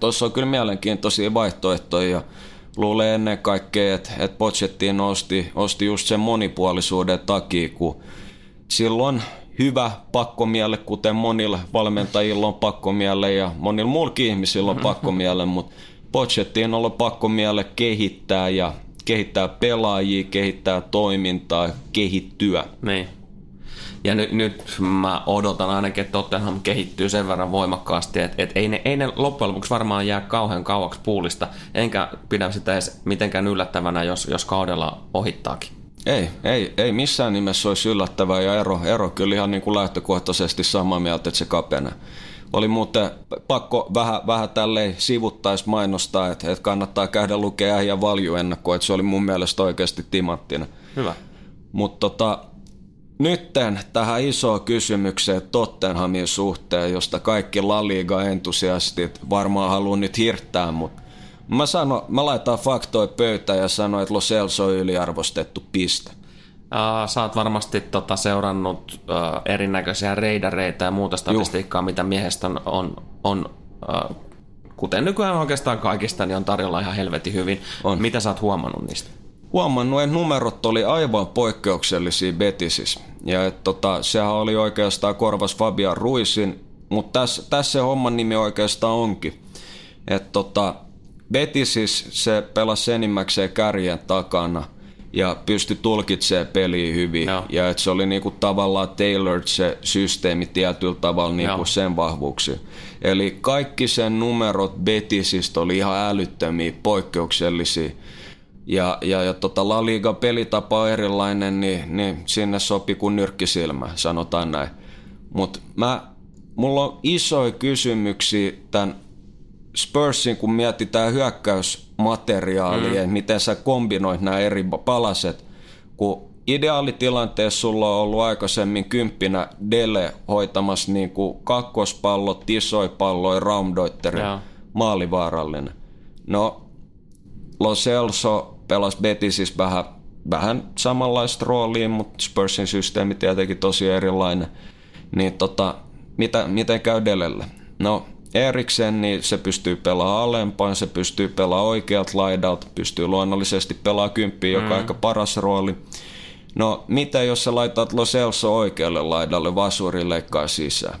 Tuossa on kyllä mielenkiintoisia vaihtoehtoja, ja luulen ennen kaikkea, että, että Pochettino osti, osti just sen monipuolisuuden takia, kun silloin hyvä pakkomielle, kuten monilla valmentajilla on pakkomielle ja monilla muillakin ihmisillä on pakkomielle, mutta Pochettino on pakkomielle kehittää ja kehittää pelaajia, kehittää toimintaa, kehittyä. Niin. Ja nyt, nyt mä odotan ainakin, että Tottenham kehittyy sen verran voimakkaasti, että, että ei, ne, ei ne loppujen lopuksi varmaan jää kauhean kauaksi puulista, enkä pidä sitä edes mitenkään yllättävänä, jos, jos kaudella ohittaakin. Ei, ei, ei missään nimessä olisi yllättävää ja ero, ero kyllä ihan niin kuin lähtökohtaisesti samaa mieltä, että se kapenee. Oli muuten pakko vähän, vähän tälleen sivuttais mainostaa, että, että kannattaa käydä lukea ja valju ennakko, että se oli mun mielestä oikeasti timanttina. Hyvä. Mutta tota, Nytten tähän isoon kysymykseen Tottenhamin suhteen, josta kaikki La Liga-entusiastit varmaan haluaa nyt hirttää, mutta mä, sano, mä laitan faktoja pöytään ja sanon, että Lo Celso on yliarvostettu piste. Sä oot varmasti tota, seurannut uh, erinäköisiä reidareita ja muuta statistiikkaa, Juh. mitä miehestä on, on, on kuten nykyään oikeastaan kaikista, niin on tarjolla ihan helvetin hyvin. On. Mitä sä oot huomannut niistä? Huomannut, että numerot oli aivan poikkeuksellisia Betisis. Ja että tota, sehän oli oikeastaan korvas Fabian Ruisin, mutta tässä, tässä se homman nimi oikeastaan onkin. Että tota, Betisis se pelasi enimmäkseen kärjen takana ja pystyi tulkitsemaan peliä hyvin. No. Ja että se oli niinku tavallaan tailored se systeemi tietyllä tavalla niinku sen vahvuuksi. Eli kaikki sen numerot Betisistä oli ihan älyttömiä, poikkeuksellisia. Ja, ja, ja tota La Liga pelitapa on erilainen, niin, niin sinne sopi kuin nyrkkisilmä, sanotaan näin. Mutta mä, mulla on isoja kysymyksiä tämän Spursin, kun mietitään hyökkäysmateriaalia, mm. miten sä kombinoit nämä eri palaset, kun ideaalitilanteessa sulla on ollut aikaisemmin kymppinä Dele hoitamassa niin kuin kakkospallo, tisoipallo, raumdoitteri, maalivaarallinen. No, Lo Celso pelasi Betisissä vähän, vähän samanlaista roolia, mutta Spursin systeemi tietenkin tosi erilainen. Niin tota, mitä, miten käy Delelle? No Eriksen, niin se pystyy pelaamaan alempaan, se pystyy pelaamaan oikeat laidalta, pystyy luonnollisesti pelaamaan kymppiä, joka mm. on aika paras rooli. No, mitä jos sä laitat Lo Celso oikealle laidalle, vasuri leikkaa sisään?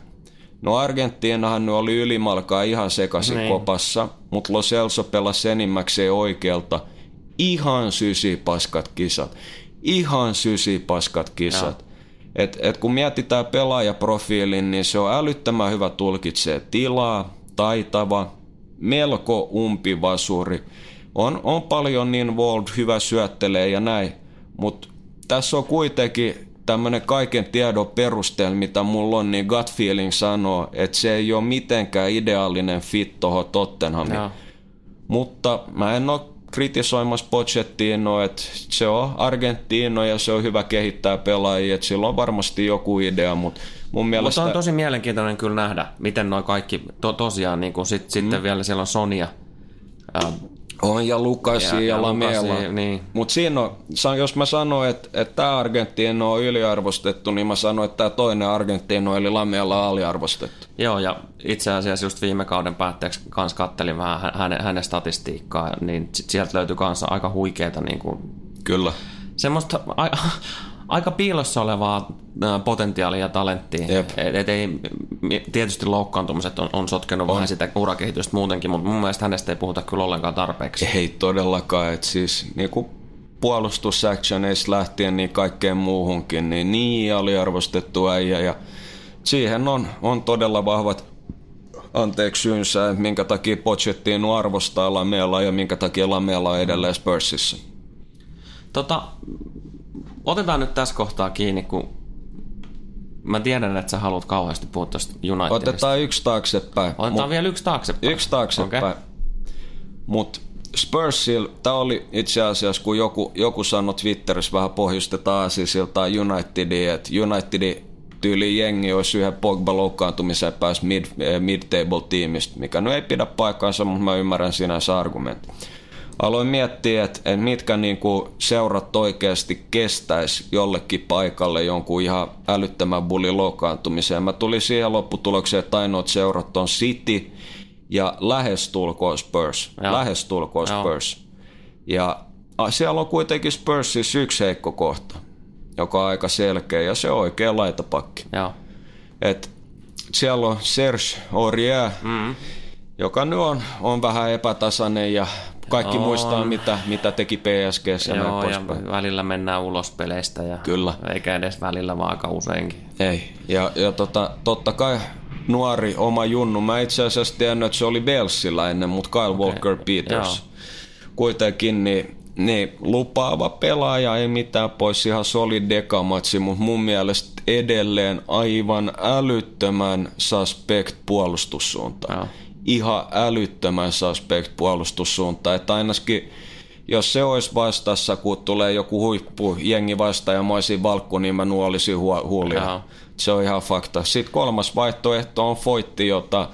No Argentiinahan nyt oli ylimalkaa ihan sekaisin niin. kopassa, mutta Lo Celso pelasi enimmäkseen oikealta. Ihan sysipaskat kisat. Ihan sysipaskat kisat. Et, et kun mietitään pelaajaprofiilin, niin se on älyttömän hyvä tulkitsee tilaa, taitava, melko umpivasuri. On, on paljon niin Wald hyvä syöttelee ja näin, mutta tässä on kuitenkin tämmöinen kaiken tiedon perusteella, mitä mulla on, niin gut feeling sanoo, että se ei ole mitenkään ideaalinen fit tuohon Tottenhamiin. No. Mutta mä en ole kritisoimassa Pochettino, että se on Argentiino ja se on hyvä kehittää pelaajia, että sillä on varmasti joku idea, mutta mun mielestä... Mutta on tosi mielenkiintoinen kyllä nähdä, miten noi kaikki to, tosiaan, niin kuin sit, mm. sitten vielä siellä on Sonia, on ja Lukasi ja, ja, Lamela. Niin. Mutta siinä on, jos mä sanon, että, että tämä Argentiino on yliarvostettu, niin mä sanon, että tämä toinen Argentiino eli Lamela on aliarvostettu. Joo, ja itse asiassa just viime kauden päätteeksi kans kattelin vähän hänen, hänen statistiikkaa, niin sieltä löytyi kanssa aika huikeita niin kuin, Kyllä. Semmoista aika piilossa olevaa potentiaalia ja talenttia. Et, et ei, tietysti loukkaantumiset on, on sotkenut on. vähän sitä urakehitystä muutenkin, mutta mun mielestä hänestä ei puhuta kyllä ollenkaan tarpeeksi. Ei todellakaan, että siis niinku puolustusactioneista lähtien niin kaikkeen muuhunkin, niin niin aliarvostettu äijä ja siihen on, on todella vahvat anteeksi syynsä, että minkä takia Pochettino arvostaa Lamela ja minkä takia Lamela on edelleen Spursissa. Tota, otetaan nyt tässä kohtaa kiinni, kun mä tiedän, että sä haluat kauheasti puhua tuosta Unitedista. Otetaan yksi taaksepäin. Otetaan Mut, vielä yksi taaksepäin. Yksi taaksepäin. Okay. Mutta Spursil, tämä oli itse asiassa, kun joku, joku sanoi Twitterissä vähän pohjustetaan Aasisilta Unitedin, että Unitedin tyyli jengi olisi yhden Pogba loukkaantumiseen pääsi mid, eh, mid-table-tiimistä, mikä nyt ei pidä paikkaansa, mutta mä ymmärrän sinänsä argumentti aloin miettiä, että, mitkä niin kuin seurat oikeasti kestäisi jollekin paikalle jonkun ihan älyttömän bulin loukkaantumiseen. Mä tulin siihen lopputulokseen, että ainoat seurat on City ja lähestulkoon Spurs. Joo. Lähestulkoon Spurs. Ja siellä on kuitenkin Spursissa yksi heikko kohta, joka on aika selkeä, ja se on oikea laitapakki. Joo. Et siellä on Serge Aurier, mm-hmm. joka nyt on, on vähän epätasainen ja kaikki on. muistaa, mitä, mitä teki PSG ja Joo, ja välillä mennään ulos peleistä. Ja Kyllä. Eikä edes välillä, vaan aika useinkin. Ei, ja, ja tota, totta kai nuori oma junnu. Mä itse asiassa tiedän, että se oli Belsillä ennen, mutta Kyle okay. Walker Peters. Joo. Kuitenkin niin, niin, lupaava pelaaja, ei mitään pois, ihan solid dekamatsi, mutta mun mielestä edelleen aivan älyttömän suspect puolustussuuntaan. Joo ihan älyttömän suspect puolustussuunta. Että ainakin jos se olisi vastassa, kun tulee joku huippu jengi vasta ja mä olisin valkku, niin mä nuolisin hu- huulia. Se on ihan fakta. Sitten kolmas vaihtoehto on Foitti, jota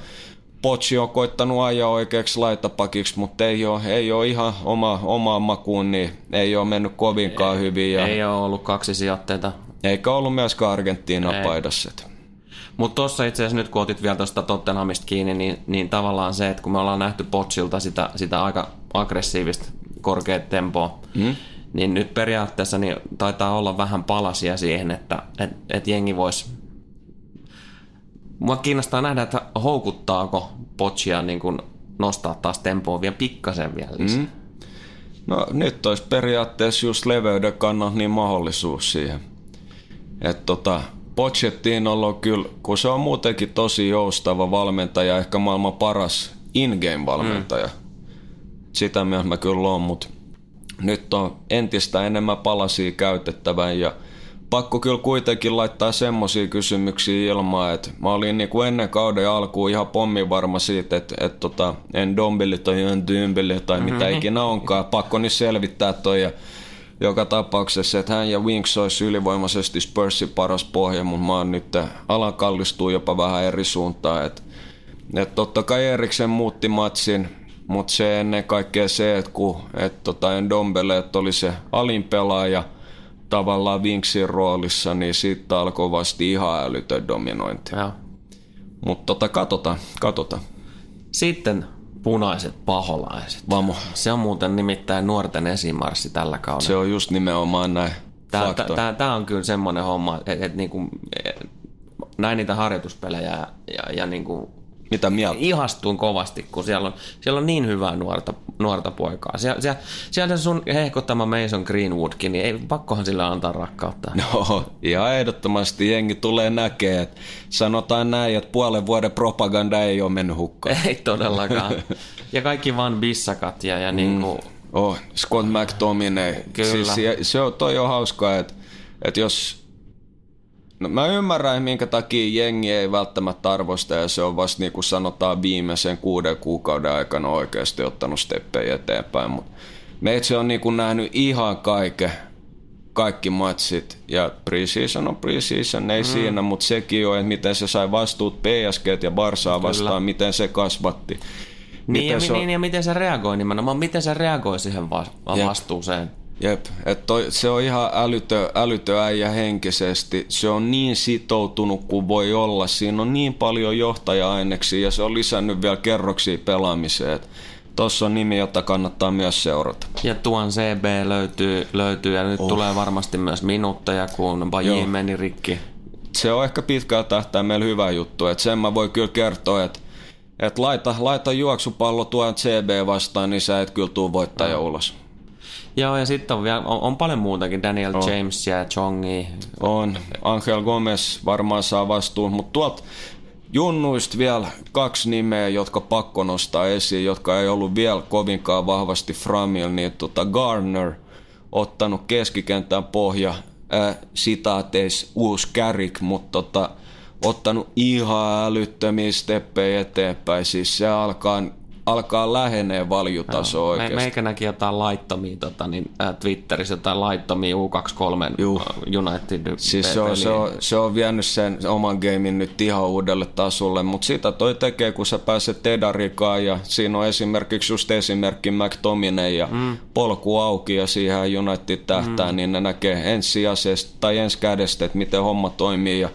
Pochi on koittanut ajaa oikeaksi laitapakiksi, mutta ei ole, ei ole ihan oma, oma makuun, niin ei ole mennyt kovinkaan ei, hyvin. Ja ei ole ollut kaksi sijoitteita. Eikä ollut myöskään Argentiina paidassa. Mutta tuossa itse asiassa nyt kun otit vielä tuosta Tottenhamista kiinni, niin, niin tavallaan se, että kun me ollaan nähty Potsilta sitä, sitä aika aggressiivista korkeat tempoa, mm. niin nyt periaatteessa niin taitaa olla vähän palasia siihen, että et, et jengi voisi Mua kiinnostaa nähdä, että houkuttaako Potsia niin kun nostaa taas tempoa vielä pikkasen vielä lisää. Mm. No nyt olisi periaatteessa just leveyden kannalta niin mahdollisuus siihen. Että tota, Pochettinolla on kyllä, kun se on muutenkin tosi joustava valmentaja, ehkä maailman paras in-game-valmentaja. Mm. Sitä mieltä mä kyllä on, mutta nyt on entistä enemmän palasia käytettävän ja pakko kyllä kuitenkin laittaa semmoisia kysymyksiä ilmaan, että mä olin niin kuin ennen kauden alkuun ihan pommin varma siitä, että, että tota, en dombili tai en dymbili tai mm-hmm. mitä ikinä onkaan. Pakko nyt selvittää toi ja joka tapauksessa, että hän ja Winks olisi ylivoimaisesti Spursin paras pohja, mutta mä oon nyt alan kallistuu jopa vähän eri suuntaan. Että, että totta kai Eriksen muutti matsin, mutta se ennen kaikkea se, että kun et tota, Endombele että oli se alin pelaaja tavallaan Winksin roolissa, niin siitä alkoi vasta ihan älytön dominointi. Mutta tota, katsotaan, katsotaan. Sitten punaiset paholaiset. Vamo. Se on muuten nimittäin nuorten esimarssi tällä kaudella. Se on just nimenomaan näin. Tämä on kyllä semmoinen homma, että, että niin kuin, näin niitä harjoituspelejä ja, ja, ja niin kuin Mitä mieltä? ihastuin kovasti, kun siellä on, siellä on niin hyvää nuorta, nuorta poikaa. Siellä, siellä, siellä se sun hehkottama Mason Greenwoodkin, niin ei pakkohan sillä antaa rakkautta. No, ihan ehdottomasti jengi tulee näkee, että sanotaan näin, että puolen vuoden propaganda ei ole mennyt hukkaan. Ei todellakaan. Ja kaikki vaan bissakat ja, ja niin kuin, Oh, Scott McTominay. Kyllä. Siis, ja se on, toi on hauskaa, että, että jos... No, mä ymmärrän, minkä takia jengi ei välttämättä arvosta, ja se on vasta niin kuin sanotaan viimeisen kuuden kuukauden aikana oikeasti ottanut steppejä eteenpäin, mutta meitsi on niin kuin nähnyt ihan kaiken, kaikki matsit, ja preseason on preseason, ei mm. siinä, mutta sekin on, että miten se sai vastuut PSG ja Barsaa vastaan, miten se kasvatti. niin, ja, Miten se on- niin, ja miten se reagoi nimenomaan, miten se reagoi siihen va- Jep. vastuuseen. Jep, että toi, se on ihan älytö, älytö äijä henkisesti. Se on niin sitoutunut kuin voi olla. Siinä on niin paljon johtaja-aineksia ja se on lisännyt vielä kerroksia pelaamiseen. Tuossa on nimi, jota kannattaa myös seurata. Ja tuon CB löytyy, löytyy ja nyt oh. tulee varmasti myös minuutteja, kun Baji meni rikki. Se on ehkä pitkällä tähtäimellä hyvä juttu. Et sen mä voin kyllä kertoa, että et laita, laita juoksupallo tuon CB vastaan, niin sä et kyllä tuu voittaja oh. ulos. Joo, ja sitten on, vielä, on, on paljon muutakin, Daniel oh. James ja Chongi. On. Angel Gomez varmaan saa vastuun, mutta tuolta junnuista vielä kaksi nimeä, jotka pakko nostaa esiin, jotka ei ollut vielä kovinkaan vahvasti framil, niin tota Garner ottanut keskikentän pohja, äh, sitaateis uusi kärik, mutta tota, ottanut ihan älyttömiä steppejä eteenpäin, siis se alkaa, alkaa lähenee valjutaso Me, oikeasti. meikä näki jotain laittomia tota, niin, äh, Twitterissä, jotain laittomia U23 Juu. äh, United Siis se on, se, on, se on vienyt sen oman gamein nyt ihan uudelle tasolle, mutta sitä toi tekee, kun sä pääset Tedarikaan ja siinä on esimerkiksi just esimerkki McTominay ja mm. polku auki ja siihen United tähtää, mm. niin ne näkee ensisijaisesti tai ensi kädestä, että miten homma toimii ja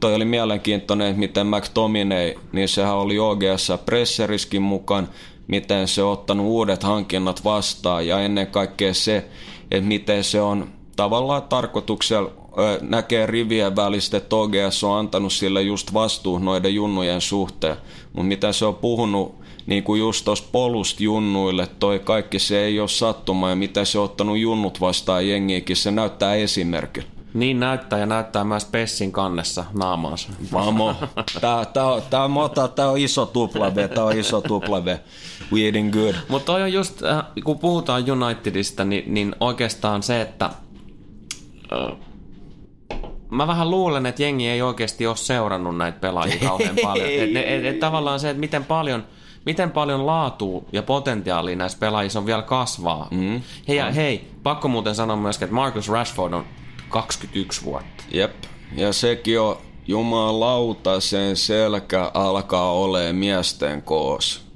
toi oli mielenkiintoinen, että miten McTominay, niin sehän oli OGS presseriskin mukaan, miten se on ottanut uudet hankinnat vastaan ja ennen kaikkea se, että miten se on tavallaan tarkoituksella näkee rivien välistä, että OGS on antanut sille just vastuu noiden junnujen suhteen. Mutta mitä se on puhunut niin kuin just tuossa polusta junnuille, toi kaikki se ei ole sattuma ja mitä se on ottanut junnut vastaan jengiäkin, se näyttää esimerkillä. Niin näyttää ja näyttää myös Pessin kannessa naamaansa. Vamo. Tää, tää, on, tää, on, mota, tää on iso tupla V, tää on iso tupla V. We eating good. Mutta on just, äh, kun puhutaan Unitedista, niin, niin oikeastaan se, että äh, mä vähän luulen, että jengi ei oikeasti ole seurannut näitä pelaajia kauhean paljon. Et, ne- et, et, tavallaan se, että miten paljon, miten paljon laatua ja potentiaalia näissä pelaajissa on vielä kasvaa. Mm. Hei, ja hei, pakko muuten sanoa myöskin, että Marcus Rashford on 21 vuotta. Jep. Ja sekin on jumalauta, sen selkä alkaa olemaan miesten koos.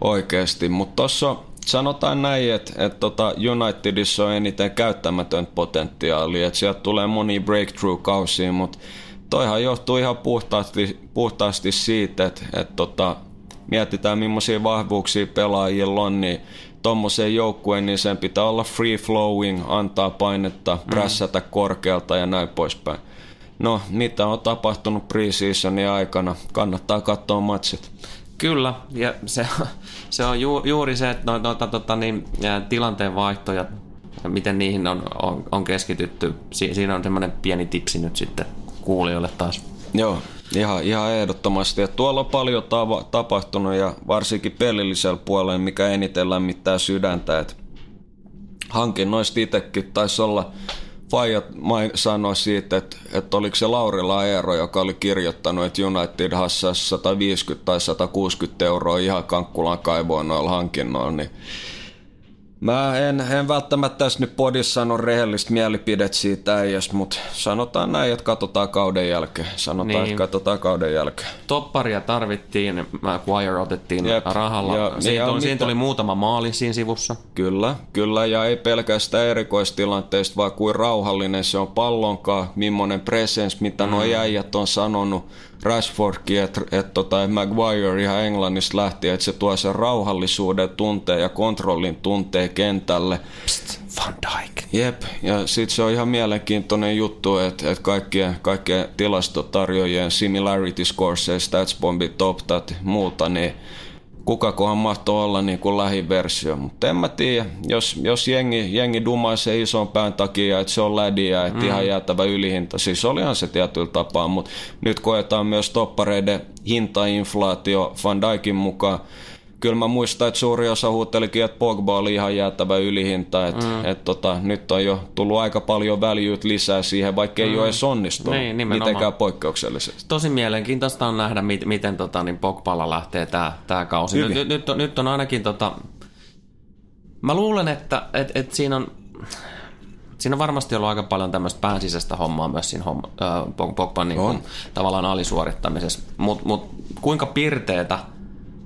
Oikeesti, mutta tossa sanotaan näin, että et tota Unitedissa on eniten käyttämätön potentiaalia, että sieltä tulee moni breakthrough-kausia, mutta toihan johtuu ihan puhtaasti, puhtaasti siitä, että et tota, mietitään millaisia vahvuuksia pelaajilla on, niin tuommoiseen joukkueen, niin sen pitää olla free flowing, antaa painetta, prässätä korkealta ja näin poispäin. No, mitä on tapahtunut preseasonin aikana? Kannattaa katsoa matsit. Kyllä, ja se, se on ju, juuri se, että noita, noita tota, niin, tilanteen vaihtoja, miten niihin on, on, on keskitytty. Si, siinä on semmoinen pieni tipsi nyt sitten kuulijoille taas. Joo, ihan, ihan ehdottomasti. Et tuolla on paljon tava, tapahtunut ja varsinkin pelillisellä puolella, mikä eniten lämmittää sydäntä. Et hankinnoista itsekin taisi olla Fajat sanoi siitä, että, että oliko se Laurila Eero, joka oli kirjoittanut, että United hassasi 150 tai 160 euroa ihan Kankkulan kaivoon noilla hankinnoilla, niin Mä en, en välttämättä tässä nyt podissa sano rehellistä mielipidet siitä äijästä, mutta sanotaan näin, että katsotaan kauden jälkeen. Sanotaan, Niin. niin. että katsotaan kauden jälkeen. Topparia tarvittiin, Maguire otettiin Jep. rahalla. Ja- siitä, ja tuli, siinä tuli muutama maali siinä sivussa. Kyllä, kyllä, ja ei pelkästään erikoistilanteista, vaan kuin rauhallinen se on pallonkaan, millainen presence, mitä mm. nuo äijät on sanonut, Rashfordkin, että et, tota, et Maguire ihan Englannista lähtien, että se tuo sen rauhallisuuden tunteen ja kontrollin tunteen kentälle. Psst, Van Dijk. Jep, ja sitten se on ihan mielenkiintoinen juttu, että, että kaikkien, kaikkien tilastotarjoajien similarity scores, statsbombi, toptat, muuta, niin kukakohan mahtoi olla niin kuin lähiversio. Mutta en mä tiedä, jos, jos jengi, jengi dumaisee ison pään takia, että se on lädiä, että mm. ihan jäätävä ylihinta. Siis olihan se tietyllä tapaa, mutta nyt koetaan myös toppareiden hintainflaatio Van Dijkin mukaan kyllä mä muistan, että suuri osa huutelikin, että Pogba oli ihan jäätävä ylihinta. Että mm. et tota, nyt on jo tullut aika paljon väljyyt lisää siihen, vaikka ei mm. ole edes onnistunut niin, mitenkään poikkeuksellisesti. Tosi mielenkiintoista on nähdä, miten, miten tota, niin Pogballa lähtee tämä tää kausi. Nyt, nyt, on, nyt on ainakin... Tota, mä luulen, että et, et siinä on siinä on varmasti ollut aika paljon tämmöistä päänsisäistä hommaa myös siinä homma, äh, Pogban niin kuin, tavallaan alisuorittamisessa. Mutta mut, kuinka pirteetä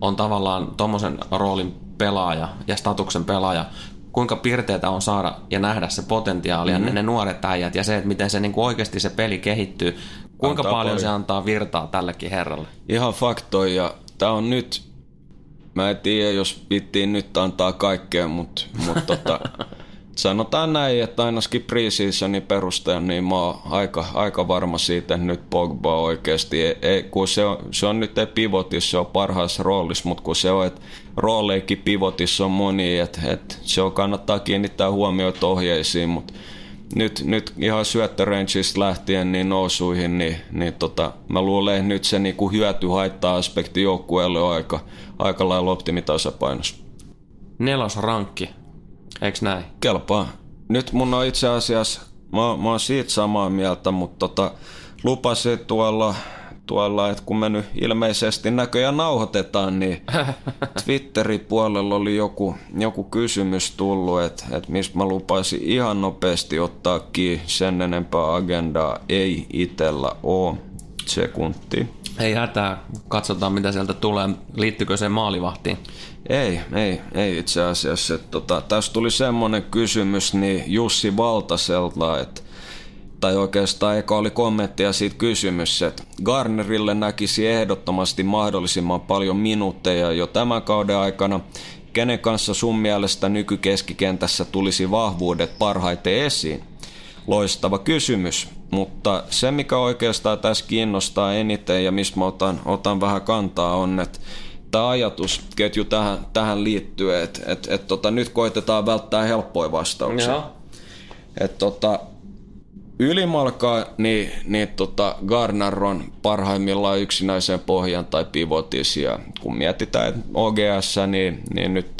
on tavallaan tuommoisen roolin pelaaja ja statuksen pelaaja, kuinka pirteitä on saada ja nähdä se potentiaali mm-hmm. ja ne, ne nuoret äijät ja se, että miten se niin kuin oikeasti se peli kehittyy. Kuinka antaa paljon, paljon se antaa virtaa tällekin herralle? Ihan faktoja. Ja tämä on nyt, mä en tiedä, jos pittiin nyt antaa kaikkea, mutta mut tota, sanotaan näin, että ainakin preseasonin perusteella, niin mä oon aika, aika varma siitä, että nyt Pogba oikeasti, ei, ei, kun se on, se on nyt ei pivotissa, se on parhaassa roolissa, mutta kun se on, että rooleikin pivotissa on moni, että, että se on, kannattaa kiinnittää huomioita ohjeisiin, mutta nyt, nyt ihan syöttörangista lähtien niin nousuihin, niin, niin tota, mä luulen, että nyt se niin hyöty-haitta-aspekti joukkueelle on aika, aika lailla optimitasapainossa. Nelosrankki Eiks näin? Kelpaa. Nyt mun on itse asiassa, mä, mä oon siitä samaa mieltä, mutta tota, lupasin tuolla, tuolla, että kun me nyt ilmeisesti näköjään nauhoitetaan, niin Twitterin puolella oli joku, joku kysymys tullut, että, että mistä mä lupaisin ihan nopeasti ottaa kiinni, sen enempää agendaa ei itellä ole sekunti. Ei hätää, katsotaan mitä sieltä tulee. Liittyykö se maalivahtiin? Ei, ei, ei itse asiassa. Että, tota, tässä tuli semmoinen kysymys niin Jussi Valtaselta, että tai oikeastaan eka oli kommentti ja siitä kysymys, että Garnerille näkisi ehdottomasti mahdollisimman paljon minuutteja jo tämän kauden aikana. Kenen kanssa sun mielestä nykykeskikentässä tulisi vahvuudet parhaiten esiin? Loistava kysymys, mutta se mikä oikeastaan tässä kiinnostaa eniten ja missä mä otan, otan vähän kantaa on, että tämä ajatusketju tähän, tähän liittyy, että et, et, tota, nyt koitetaan välttää helppoja vastauksia. Et, tota, ylimalkaa, niin, niin tota Garner on parhaimmillaan yksinäisen pohjan tai pivotis. Ja kun mietitään että OGS, niin, niin nyt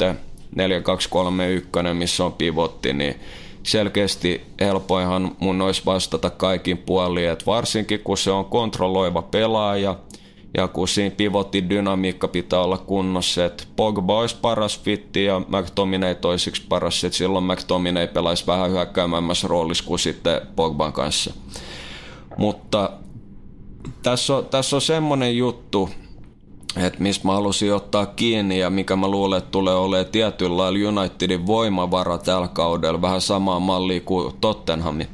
4-2-3-1, missä on pivotti, niin selkeästi helpoinhan mun olisi vastata kaikin puolin, että varsinkin kun se on kontrolloiva pelaaja – ja kun siinä pivotin dynamiikka pitää olla kunnossa, että Pogba olisi paras fitti ja McTominay toisiksi paras, että silloin McTominay pelaisi vähän hyökkäämämmässä roolissa kuin sitten Pogban kanssa. Mutta tässä on, tässä on semmoinen juttu, että mistä mä halusin ottaa kiinni ja mikä mä luulen, että tulee olemaan tietyllä lailla Unitedin voimavara tällä kaudella, vähän samaa mallia kuin Tottenhamin,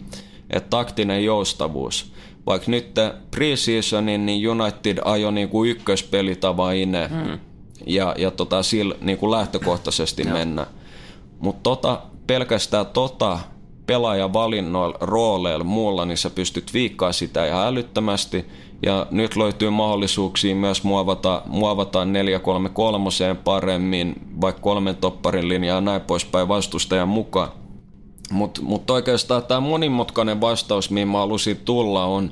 että taktinen joustavuus vaikka nyt preseasonin niin United ajoi niin kuin ykköspelitava ine hmm. ja, ja tota, sillä niin kuin lähtökohtaisesti mennä. Mutta tota, pelkästään tota pelaajavalinnoilla, rooleilla, muulla, niin sä pystyt viikkaa sitä ihan älyttömästi. Ja nyt löytyy mahdollisuuksia myös muovata, muovata 4-3-3 paremmin, vaikka kolmen topparin linjaa ja näin poispäin vastustajan mukaan. Mutta mut oikeastaan tämä monimutkainen vastaus, mihin mä halusin tulla, on,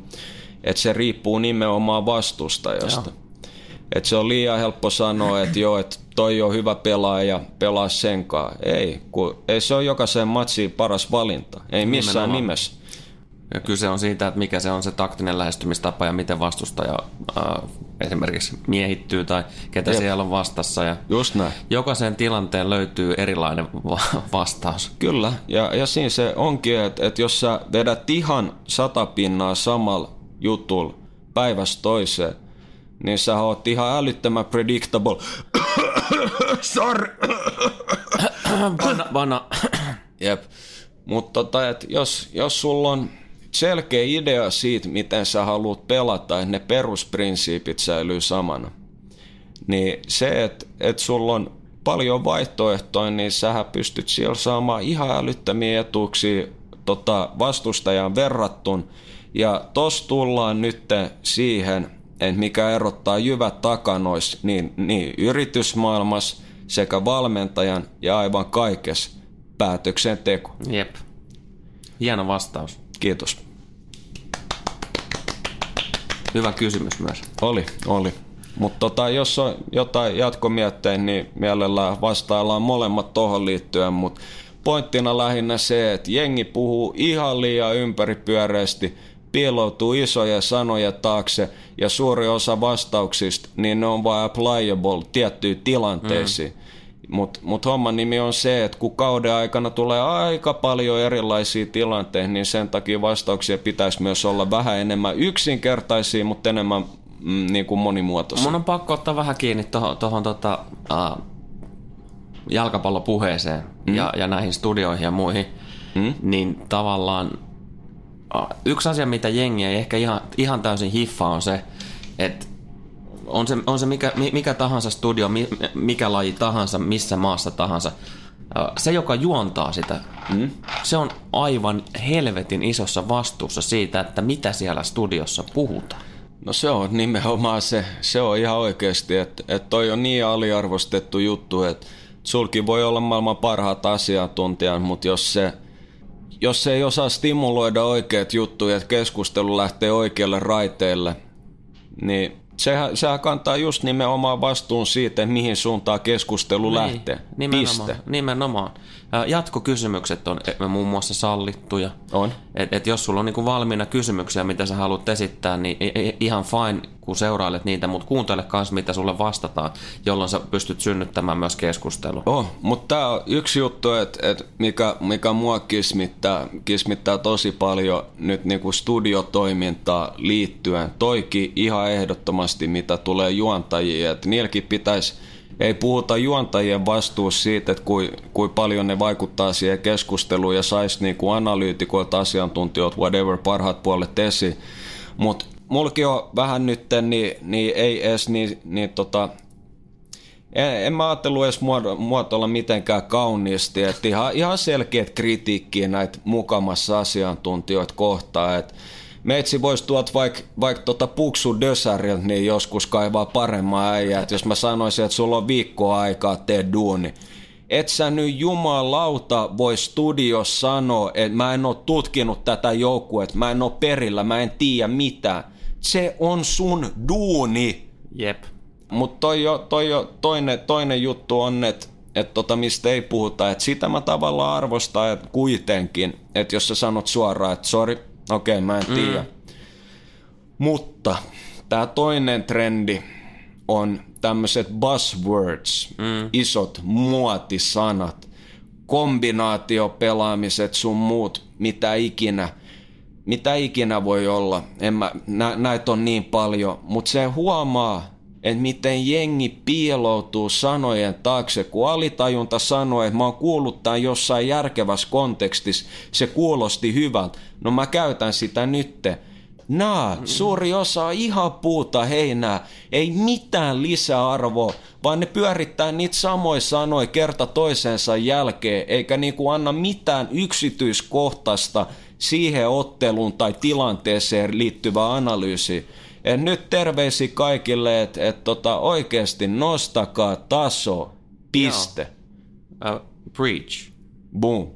että se riippuu nimenomaan vastustajasta. Et se on liian helppo sanoa, että joo, että toi on hyvä pelaaja, pelaa senkaan. Ei, kun ei se ole jokaisen matsiin paras valinta. Ei missään nimenomaan. nimessä. Ja kyse on siitä, että mikä se on se taktinen lähestymistapa ja miten vastustaja äh, esimerkiksi miehittyy tai ketä Jep. siellä on vastassa. Ja Just näin. Jokaisen tilanteen löytyy erilainen vastaus. Kyllä, ja, ja siinä se onkin, että, että jos sä vedät ihan sata pinnaa samalla jutulla päivästä toiseen, niin sä oot ihan älyttömän predictable. Sorry. vanna, vanna. Jep. Mutta tota, jos, jos sulla on selkeä idea siitä, miten sä haluat pelata, että ne perusprinsiipit säilyy samana. Niin se, että et sulla on paljon vaihtoehtoja, niin sähän pystyt siellä saamaan ihan älyttömiä etuuksia tota, vastustajan verrattun. Ja tos tullaan nyt siihen, että mikä erottaa jyvät takanois niin, niin yritysmaailmassa sekä valmentajan ja aivan kaikessa päätöksenteko. Jep. Hieno vastaus. Kiitos. Hyvä kysymys myös. Oli, oli. Mutta tota, jos on jotain jatkomietteitä, niin mielellään vastaillaan molemmat tuohon liittyen, mutta pointtina lähinnä se, että jengi puhuu ihan liian ympäripyöreästi, piiloutuu isoja sanoja taakse ja suuri osa vastauksista, niin ne on vain applicable tiettyihin tilanteisiin. Mm. Mutta mut homman nimi on se, että kun kauden aikana tulee aika paljon erilaisia tilanteita, niin sen takia vastauksia pitäisi myös olla vähän enemmän yksinkertaisia, mutta enemmän mm, niin kuin monimuotoisia. Mun on pakko ottaa vähän kiinni tuohon tohon, tota, uh, jalkapallopuheeseen mm. ja, ja näihin studioihin ja muihin. Mm. Niin tavallaan uh, yksi asia, mitä jengi ei ehkä ihan, ihan täysin hiffaa on se, että on se, on se mikä, mikä tahansa studio, mikä laji tahansa, missä maassa tahansa, se, joka juontaa sitä, mm. se on aivan helvetin isossa vastuussa siitä, että mitä siellä studiossa puhutaan. No se on nimenomaan se, se on ihan oikeasti, että, että toi on niin aliarvostettu juttu, että sulki voi olla maailman parhaat asiantuntijat, mutta jos se, jos se ei osaa stimuloida oikeat juttuja, että keskustelu lähtee oikealle raiteelle, niin sehän, sehän kantaa just nimenomaan vastuun siitä, mihin suuntaan keskustelu niin, lähtee. Nimenomaan, Piste. nimenomaan. Jatkokysymykset on e, muun muassa sallittuja. On. Et, et jos sulla on niinku valmiina kysymyksiä, mitä sä haluat esittää, niin ihan fine, kun seurailet niitä, mutta kuuntele myös, mitä sulle vastataan, jolloin sä pystyt synnyttämään myös keskustelua. Oh, mutta tämä on yksi juttu, että et mikä, mikä mua kismittää, kismittää tosi paljon nyt niinku studiotoimintaa liittyen. Toikin ihan ehdottomasti, mitä tulee juontajiin, että niilläkin pitäisi ei puhuta juontajien vastuussa siitä, että kui, kui paljon ne vaikuttaa siihen keskusteluun ja saisi niinku analyytikoilta, asiantuntijoilta, whatever, parhaat puolet esiin. Mutta mulki on vähän nyt, niin, niin ei edes niin, niin tota, en, en mä ajatellut edes muotoilla mitenkään kauniisti, että ihan, ihan selkeät kritiikkiä näitä mukamassa asiantuntijoita kohtaan, että meitsi voisi tuot vaikka vaik tota Puksu Dösäriltä niin joskus kaivaa paremman äijää. Jos mä sanoisin, että sulla on viikko aikaa tee duuni. Et sä nyt jumalauta voi studio sanoa, että mä en oo tutkinut tätä joukkuetta, mä en oo perillä, mä en tiedä mitä. Se on sun duuni. Jep. Mutta toi, jo, toi jo, toinen, toinen juttu on, että et tota, mistä ei puhuta, että sitä mä tavallaan arvostan että kuitenkin, että jos sä sanot suoraan, että sori, Okei, okay, mä en tiedä. Mm. Mutta tämä toinen trendi on tämmöiset buzzwords, mm. isot muotisanat, kombinaatiopelaamiset sun muut, mitä ikinä, mitä ikinä voi olla. En mä, nä, näitä on niin paljon, mutta se huomaa, että miten jengi piiloutuu sanojen taakse, kun alitajunta sanoo, että mä oon kuullut tämän jossain järkevässä kontekstissa, se kuulosti hyvältä, no mä käytän sitä nytte. Naa, suuri osa on ihan puuta heinää, ei mitään lisäarvoa, vaan ne pyörittää niitä samoja sanoja kerta toisensa jälkeen, eikä niinku anna mitään yksityiskohtaista siihen otteluun tai tilanteeseen liittyvää analyysiä. Et nyt terveisi kaikille, että et tota, oikeasti nostakaa taso. Piste. Uh, preach. Boom.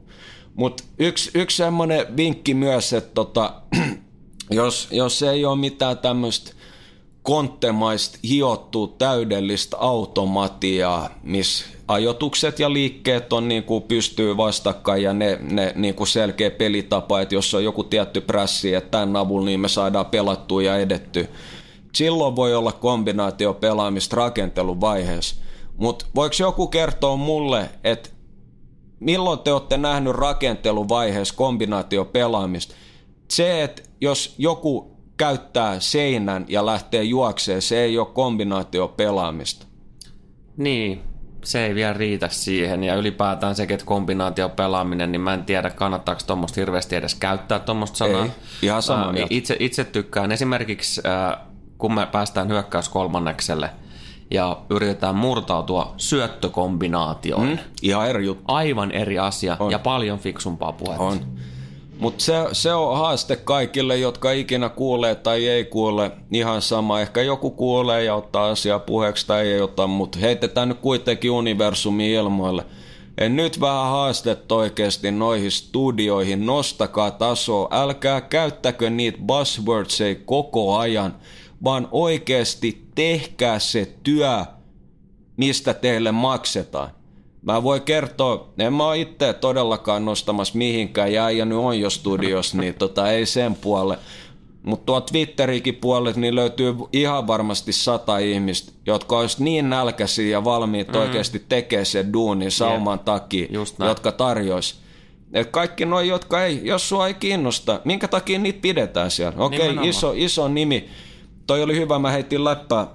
Mutta yksi, yksi semmoinen vinkki myös, että tota, jos, jos ei ole mitään tämmöistä konttemaista hiottua täydellistä automatiaa, missä ajotukset ja liikkeet on niin kuin pystyy vastakkain ja ne, ne niin kuin selkeä pelitapa, että jos on joku tietty prässi, että tämän avulla niin me saadaan pelattua ja edetty. Silloin voi olla kombinaatio pelaamista rakenteluvaiheessa. Mutta voiko joku kertoa mulle, että milloin te olette nähnyt rakenteluvaiheessa kombinaatio pelaamista? Se, että jos joku käyttää seinän ja lähtee juokseen, se ei ole kombinaatio pelaamista. Niin, se ei vielä riitä siihen. Ja ylipäätään sekin, että kombinaatio pelaaminen, niin mä en tiedä, kannattaako tuommoista hirveästi edes käyttää tuommoista sanaa. Ei, ihan sama itse, itse tykkään esimerkiksi, kun me päästään hyökkäys kolmannekselle, ja yritetään murtautua syöttökombinaatioon. Mm. Ihan eri juttu. Aivan eri asia on. ja paljon fiksumpaa puhetta. On. Mutta se, se on haaste kaikille, jotka ikinä kuulee tai ei kuule. Ihan sama. Ehkä joku kuulee ja ottaa asiaa puheeksi tai ei ota, mutta heitetään nyt kuitenkin universumi ilmoille. En nyt vähän haastetta oikeasti noihin studioihin, nostakaa tasoa, älkää käyttäkö niitä buzzwordseja koko ajan, vaan oikeasti tehkää se työ, mistä teille maksetaan. Mä voin kertoa, en mä itse todellakaan nostamassa mihinkään, ja ja nyt on jo studios, niin tota, ei sen puolelle. Mutta tuo Twitterikin puolet niin löytyy ihan varmasti sata ihmistä, jotka olisi niin nälkäisiä ja valmiit mm. oikeasti tekemään sen duunin sauman yeah. takia, jotka tarjois. Et kaikki nuo, jotka ei, jos sua ei kiinnosta, minkä takia niitä pidetään siellä? Okei, okay, iso, iso nimi. Toi oli hyvä, mä heitin läppää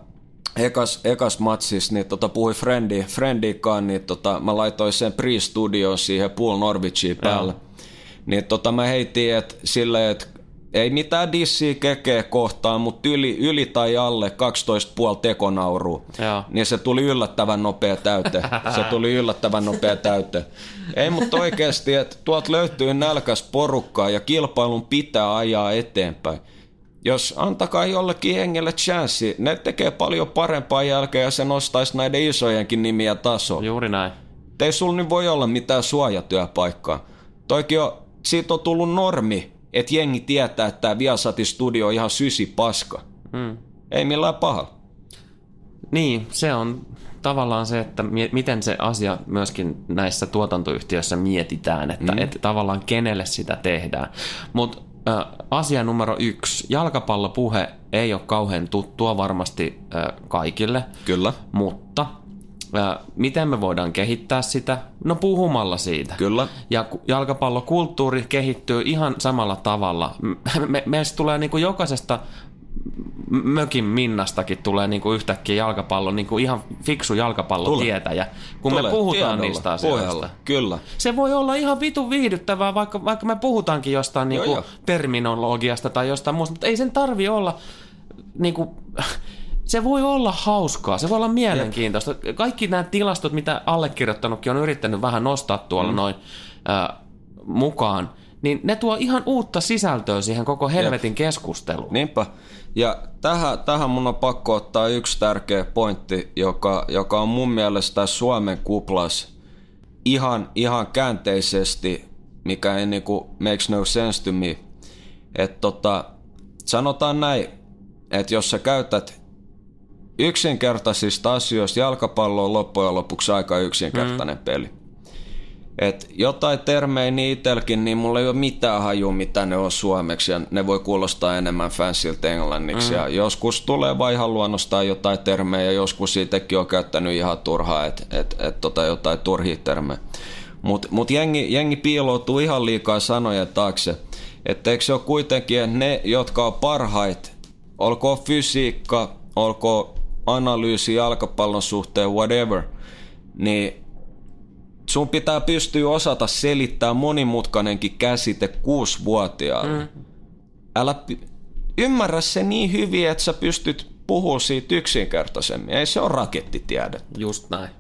ekas, ekas matsis, niin tota, puhui Frendi, Frendikaan, niin tota, mä laitoin sen pre-studioon siihen Pool Norwichiin päälle. Ja. Niin tota, mä heitin et, silleen, että ei mitään dissiä kekeä kohtaan, mutta yli, yli tai alle 12,5 tekonauru. Niin se tuli yllättävän nopea täyte. Se tuli yllättävän nopea täyte. Ei, mutta oikeasti, että tuolta löytyy nälkäs porukkaa ja kilpailun pitää ajaa eteenpäin jos antakaa jollekin hengelle chanssi, ne tekee paljon parempaa jälkeen ja se nostaisi näiden isojenkin nimiä taso. Juuri näin. Ei sulla nyt voi olla mitään suojatyöpaikkaa. Toikin on, siitä on tullut normi, että jengi tietää, että tämä Viasatin studio on ihan sysi paska. Hmm. Ei millään paha. Niin, se on tavallaan se, että miten se asia myöskin näissä tuotantoyhtiöissä mietitään, että, mm. että tavallaan kenelle sitä tehdään. Mutta asia numero yksi. Jalkapallopuhe ei ole kauhean tuttua varmasti kaikille. Kyllä. Mutta miten me voidaan kehittää sitä? No puhumalla siitä. Kyllä. Ja jalkapallokulttuuri kehittyy ihan samalla tavalla. Me, meistä tulee niin kuin jokaisesta mökin Minnastakin tulee niinku yhtäkkiä jalkapallo, niinku ihan fiksu jalkapallotietäjä, kun Tule. me puhutaan Tiedolla. niistä asioista. Pohjalla. Kyllä. Se voi olla ihan vitu viihdyttävää, vaikka, vaikka me puhutaankin jostain niinku jo, jo. terminologiasta tai jostain muusta, mutta ei sen tarvi olla niinku, se voi olla hauskaa, se voi olla mielenkiintoista. Jep. Kaikki nämä tilastot, mitä allekirjoittanutkin on yrittänyt vähän nostaa tuolla mm. noin äh, mukaan, niin ne tuo ihan uutta sisältöä siihen koko helvetin Jep. keskusteluun. Niinpä. Ja tähän, tähän mun on pakko ottaa yksi tärkeä pointti, joka, joka on mun mielestä Suomen kuplas ihan, ihan käänteisesti, mikä ei niinku makes no sense to me. Että tota, sanotaan näin, että jos sä käytät yksinkertaisista asioista, jalkapallo on loppujen lopuksi aika yksinkertainen mm. peli. Et jotain termejä niin itelkin, niin mulla ei ole mitään hajua, mitä ne on suomeksi, ja ne voi kuulostaa enemmän fansilta englanniksi. Mm. Ja joskus tulee vaan ihan luonnostaan jotain termejä, ja joskus siitäkin on käyttänyt ihan turhaa, että et, et, tota jotain turhia termejä. Mutta mut jengi, jengi piiloutuu ihan liikaa sanoja taakse. Että eikö se ole kuitenkin, että ne, jotka on parhait, olkoon fysiikka, olkoon analyysi jalkapallon suhteen, whatever, niin sun pitää pystyä osata selittää monimutkainenkin käsite kuusivuotiaalle. Mm. Älä p- ymmärrä se niin hyvin, että sä pystyt puhumaan siitä yksinkertaisemmin. Ei se ole rakettitiede. Just näin.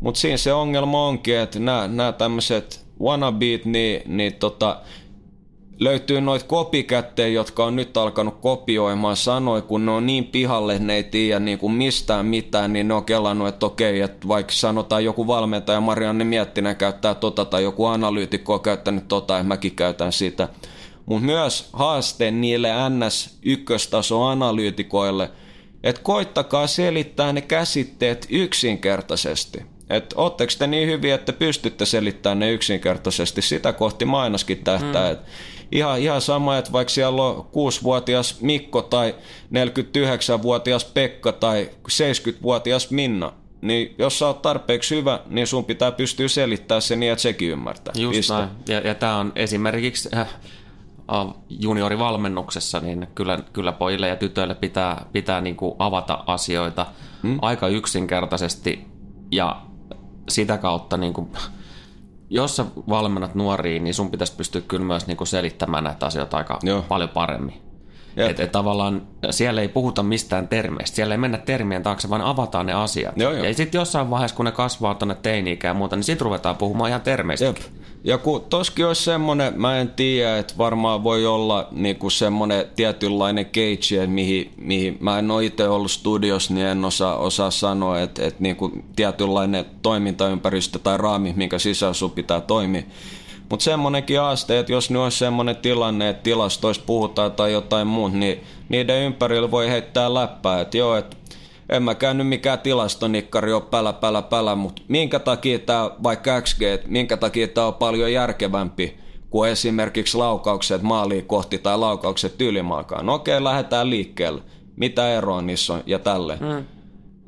Mutta siinä se ongelma onkin, että nämä tämmöiset wannabeet, niin, niin tota, löytyy noita kopikättejä, jotka on nyt alkanut kopioimaan sanoi, kun ne on niin pihalle, ne ei tiedä niin kuin mistään mitään, niin ne on kelannut, että okei, että vaikka sanotaan joku valmentaja Marianne Miettinen käyttää tota tai joku analyytikko on käyttänyt tota ja mäkin käytän sitä. Mutta myös haaste niille NS-ykköstaso analyytikoille, että koittakaa selittää ne käsitteet yksinkertaisesti. Että ootteko te niin hyviä, että pystytte selittämään ne yksinkertaisesti, sitä kohti mainoskin tähtää. Mm ihan, ihan sama, että vaikka siellä on 6-vuotias Mikko tai 49-vuotias Pekka tai 70-vuotias Minna, niin jos sä oot tarpeeksi hyvä, niin sun pitää pystyä selittämään se niin, että sekin ymmärtää. Just Piste. näin. Ja, ja tämä on esimerkiksi äh, juniorivalmennuksessa, niin kyllä, kyllä pojille ja tytöille pitää, pitää niin kuin avata asioita hmm? aika yksinkertaisesti ja sitä kautta niin kuin, jos sä valmennat nuoriin, niin sun pitäisi pystyä kyllä myös niinku selittämään näitä asioita aika Joo. paljon paremmin. Että et tavallaan siellä ei puhuta mistään termeistä, siellä ei mennä termien taakse, vaan avataan ne asiat. Joo, joo. Ja sitten jossain vaiheessa, kun ne kasvaa tuonne teini ja muuta, niin sitten ruvetaan puhumaan ihan termeistä. Jep. Ja kun toskin olisi semmoinen, mä en tiedä, että varmaan voi olla niinku semmoinen tietynlainen cage, mihin, mihin mä en ole itse ollut studios, niin en osaa, osaa sanoa, että, että niinku tietynlainen toimintaympäristö tai raami, minkä sisällä sun pitää toimia. Mutta semmoinenkin haaste, että jos nyt olisi semmoinen tilanne, että tilastoissa puhutaan tai jotain muuta, niin niiden ympärillä voi heittää läppää, että joo, että en mä käynyt mikään tilastonikkari ole pälä, pälä, pälä, mutta minkä takia tämä, vaikka XG, että minkä takia tämä on paljon järkevämpi kuin esimerkiksi laukaukset maaliin kohti tai laukaukset ylimaakaan. No okei, lähdetään liikkeelle. Mitä eroa niissä on ja tälleen. Mm.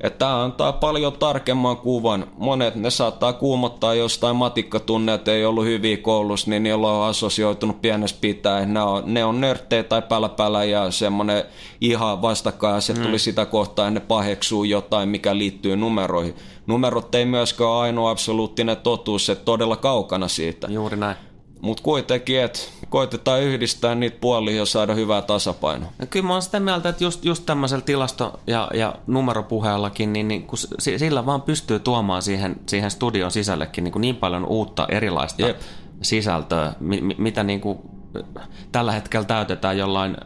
Että tämä antaa paljon tarkemman kuvan. Monet ne saattaa kuumottaa jostain matikkatunneet, ei ollut hyviä koulussa, niin niillä on assosioitunut pienessä pitää. Ne on, ne on nörttejä tai pälä ja semmoinen ihan vastakkain se mm. tuli sitä kohtaa, ne paheksuu jotain, mikä liittyy numeroihin. Numerot ei myöskään ole ainoa absoluuttinen totuus, että todella kaukana siitä. Juuri näin. Mutta kuitenkin, että koitetaan yhdistää niitä puolia ja saada hyvää tasapainoa. No kyllä mä oon sitä mieltä, että just, just tämmöisellä tilasto- ja, ja numeropuheellakin, niin, niin kun sillä vaan pystyy tuomaan siihen, siihen studion sisällekin niin, niin paljon uutta erilaista Jep. sisältöä, mi, mitä niin kuin tällä hetkellä täytetään jollain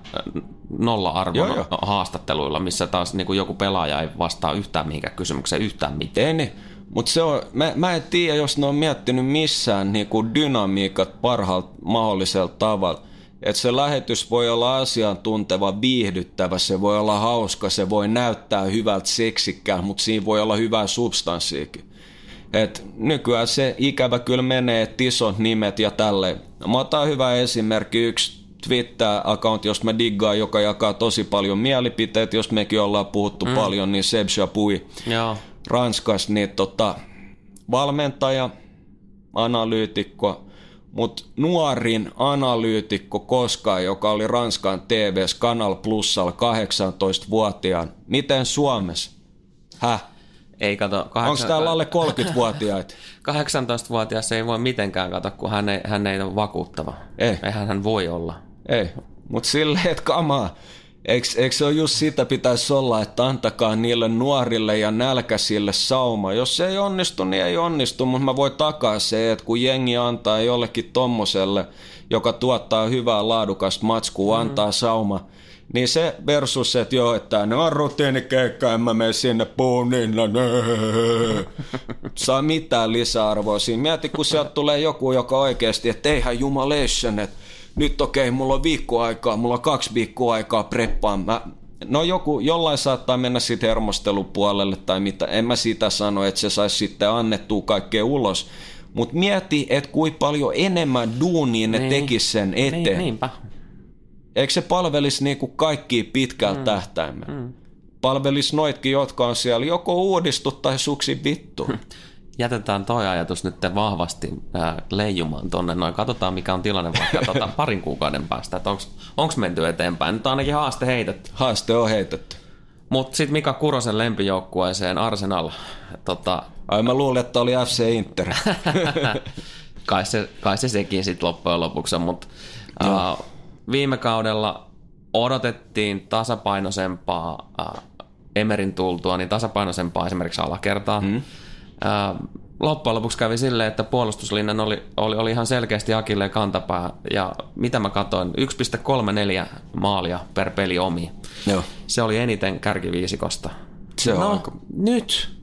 nolla-arvon haastatteluilla, missä taas niin kuin joku pelaaja ei vastaa yhtään mihinkään kysymykseen yhtään mitään. Ei niin. Mutta se on, mä, mä en tiedä, jos ne on miettinyt missään niinku dynamiikat parhaalla mahdollisella tavalla. Että se lähetys voi olla asiantunteva, viihdyttävä, se voi olla hauska, se voi näyttää hyvältä seksikkään, mutta siinä voi olla hyvää substanssiakin. Et nykyään se ikävä kyllä menee, että isot nimet ja tälle. Mä otan hyvä esimerkki, yksi Twitter-account, jos mä diggaan, joka jakaa tosi paljon mielipiteitä, jos mekin ollaan puhuttu mm. paljon, niin Seb Chapui. Joo. Ranskas, niin tota, valmentaja, analyytikko, mutta nuorin analyytikko koskaan, joka oli Ranskan TVS Kanal Plusalla 18-vuotiaan. Miten Suomessa? Häh? Ei kato. Kahdeksan... Onko täällä alle 30-vuotiaita? 18-vuotias ei voi mitenkään kato, kun hän ei, hän ei ole vakuuttava. Ei. Eihän hän voi olla. Ei, mutta silleen, että kamaa. Eikö, eikö se ole just sitä pitäisi olla, että antakaa niille nuorille ja nälkäisille sauma. Jos se ei onnistu, niin ei onnistu, mutta mä voin takaa se, että kun jengi antaa jollekin tommoselle, joka tuottaa hyvää laadukasta matskua, mm. antaa sauma, niin se versus, että joo, että ne on rutiinikeikka, en mä mene sinne puun no, saa mitään lisäarvoa siinä. Mieti, kun sieltä tulee joku, joka oikeasti, että eihän jumalation, että nyt okei, okay, mulla on viikko aikaa, mulla on kaksi viikkoa aikaa preppaan. Mä, no joku, jollain saattaa mennä sitten hermostelupuolelle tai mitä, en mä sitä sano, että se saisi sitten annettua kaikkea ulos. Mutta mieti, että kuinka paljon enemmän duunia ne niin. tekis sen niin, eteen. Niin, niinpä. Eikö se palvelisi niinku kaikki pitkällä mm. tähtäimellä? Mm. Palvelisi noitkin, jotka on siellä joko uudistu tai suksi vittu. jätetään toi ajatus nyt vahvasti ää, leijumaan tonne noin. Katsotaan mikä on tilanne vaikka tota, parin kuukauden päästä, että onko menty eteenpäin. Nyt on ainakin haaste heitetty. Haaste on heitetty. Mutta sitten Mika Kurosen lempijoukkueeseen Arsenal. Tota... Ai mä luulin, että oli FC Inter. kai, se, kai se sekin sitten loppujen lopuksi mutta uh, viime kaudella odotettiin tasapainoisempaa uh, Emerin tultua, niin tasapainoisempaa esimerkiksi alakertaa. Mm loppujen lopuksi kävi silleen, että puolustuslinjan oli, oli, oli ihan selkeästi Akilleen kantapää. Ja mitä mä katsoin, 1,34 maalia per peli omi. Joo. Se oli eniten kärkiviisikosta. Se on no, aika... nyt.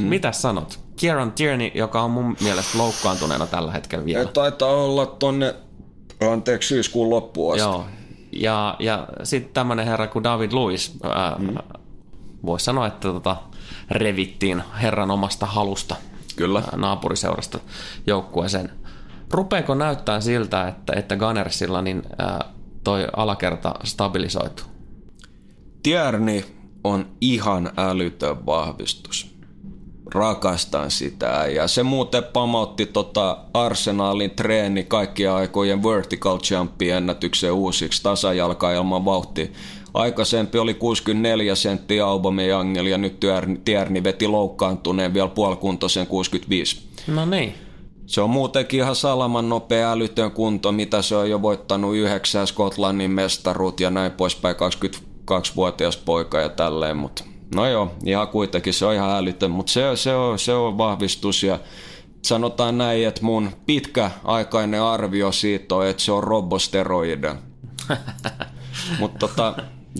Mm. Mitä sanot? Kieran Tierney, joka on mun mielestä loukkaantuneena tällä hetkellä vielä. Ja taitaa olla tonne, anteeksi, syyskuun loppuun asti. Joo. Ja, ja sitten tämmöinen herra kuin David Lewis, ää, mm. voisi sanoa, että tota, revittiin herran omasta halusta Kyllä. naapuriseurasta joukkueeseen. Rupeeko näyttää siltä, että, että Gunnersilla niin, ää, toi alakerta stabilisoituu? Tierni on ihan älytön vahvistus. Rakastan sitä. Ja se muuten pamautti tota Arsenalin treeni kaikkien aikojen vertical jumpin ennätyksen uusiksi tasajalka ilman vauhtia. Aikaisempi oli 64 senttiä Aubameyangilla ja nyt Tierni veti loukkaantuneen vielä puolikuntoisen 65. No niin. Se on muutenkin ihan salaman nopea älytön kunto, mitä se on jo voittanut yhdeksän Skotlannin mestaruut ja näin poispäin, 22-vuotias poika ja tälleen, mutta no joo, ihan kuitenkin se on ihan älytön, mutta se, se, on, se on vahvistus ja sanotaan näin, että mun pitkäaikainen arvio siitä on, että se on robosteroida. mutta tota,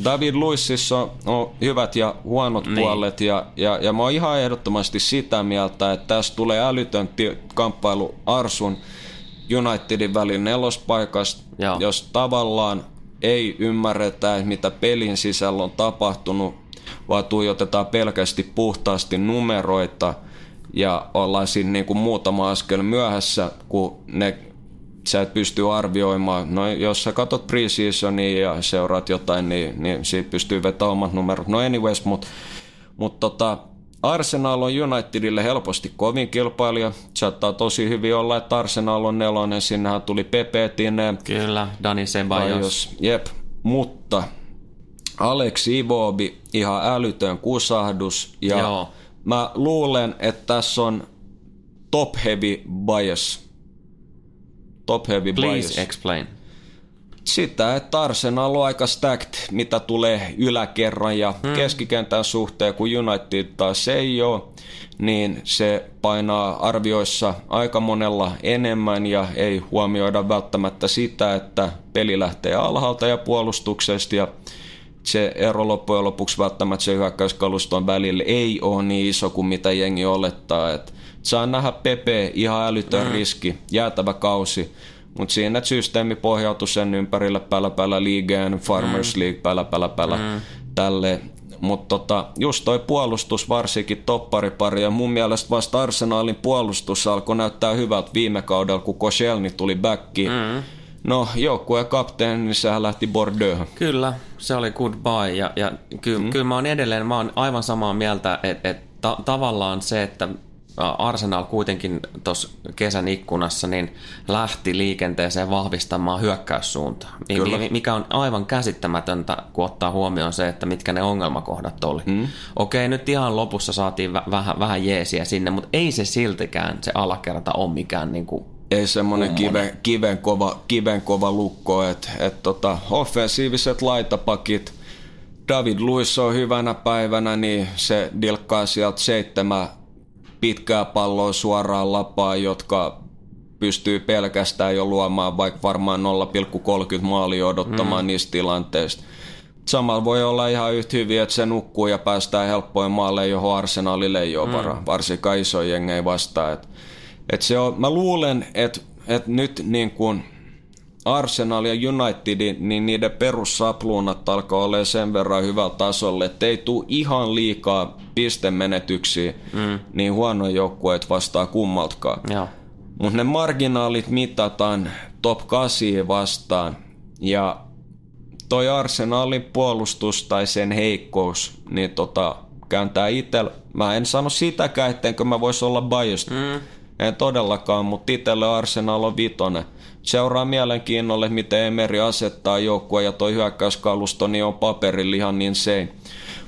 David Luississa on, hyvät ja huonot niin. puolet ja, ja, ja mä oon ihan ehdottomasti sitä mieltä, että tässä tulee älytön kamppailu Arsun Unitedin välin nelospaikasta, Joo. jos tavallaan ei ymmärretä, mitä pelin sisällä on tapahtunut, vaan tuijotetaan pelkästään puhtaasti numeroita ja ollaan siinä niin kuin muutama askel myöhässä, kun ne sä et pysty arvioimaan. No jos sä katot preseasonia ja seuraat jotain, niin, niin siitä pystyy vetämään omat numerot. No anyways, mutta mut tota, Arsenal on Unitedille helposti kovin kilpailija. Saattaa tosi hyvin olla, että Arsenal on nelonen. Sinnehän tuli Pepe Tine. Kyllä, Dani Ceballos. Jep, mutta Alex Ivobi, ihan älytön kusahdus. Ja Joo. mä luulen, että tässä on top heavy bias top heavy Please bias. explain. Sitä, että Arsenal on aika stacked, mitä tulee yläkerran ja hmm. keskikentän suhteen, kun United taas ei ole, niin se painaa arvioissa aika monella enemmän ja ei huomioida välttämättä sitä, että peli lähtee alhaalta ja puolustuksesta ja se ero loppujen lopuksi välttämättä se hyökkäyskaluston välillä ei ole niin iso kuin mitä jengi olettaa. että saa nähdä Pepe ihan älytön mm. riski, jäätävä kausi. Mutta siinä että systeemi pohjautui sen ympärille päällä päällä liigeen, Farmers mm. League päällä päällä päällä mm. tälle. Mutta tota, just toi puolustus varsinkin topparipari ja mun mielestä vasta Arsenalin puolustus alkoi näyttää hyvältä viime kaudella, kun Koscielny tuli backiin. Mm. No, joukkueen kapteeni, niin sehän lähti Bordeaux. Kyllä, se oli goodbye. Ja, ja ky, mm. kyllä mä oon edelleen, mä oon aivan samaa mieltä, että et, ta, tavallaan se, että Arsenal kuitenkin tuossa kesän ikkunassa niin lähti liikenteeseen vahvistamaan hyökkäyssuuntaa, Kyllä. mikä on aivan käsittämätöntä, kun ottaa huomioon se, että mitkä ne ongelmakohdat oli. Hmm. Okei, nyt ihan lopussa saatiin vähän, vähän jeesiä sinne, mutta ei se siltikään se alakerta ole mikään niin kuin ei semmoinen kiven, kiven, kova, kiven kova lukko, että et tota, offensiiviset laitapakit, David Luiz on hyvänä päivänä, niin se dilkkaa sieltä seitsemän pitkää palloa suoraan lapaan, jotka pystyy pelkästään jo luomaan vaikka varmaan 0,30 maalia odottamaan mm. niistä tilanteista. Samalla voi olla ihan yhtä hyvin, että se nukkuu ja päästään helppoin maalle, johon arsenaalille ei ole mm. varaa, varsinkaan iso jengei vastaan. Et, et se on, mä luulen, että et nyt niin kuin Arsenal ja United, niin niiden perussapluunat alkaa olla sen verran hyvällä tasolla, että ei tule ihan liikaa pistemenetyksiä, mm. niin huono joukkueet vastaa kummaltakaan. Mutta ne marginaalit mitataan top 8 vastaan, ja toi Arsenalin puolustus tai sen heikkous, niin tota, kääntää itsellä. Mä en sano sitäkään, ettenkö mä vois olla biased. Mm. En todellakaan, mutta itselle Arsenal on vitonen seuraa mielenkiinnolle, miten Emeri asettaa joukkua ja toi hyökkäyskalusto niin on paperilla ihan niin se.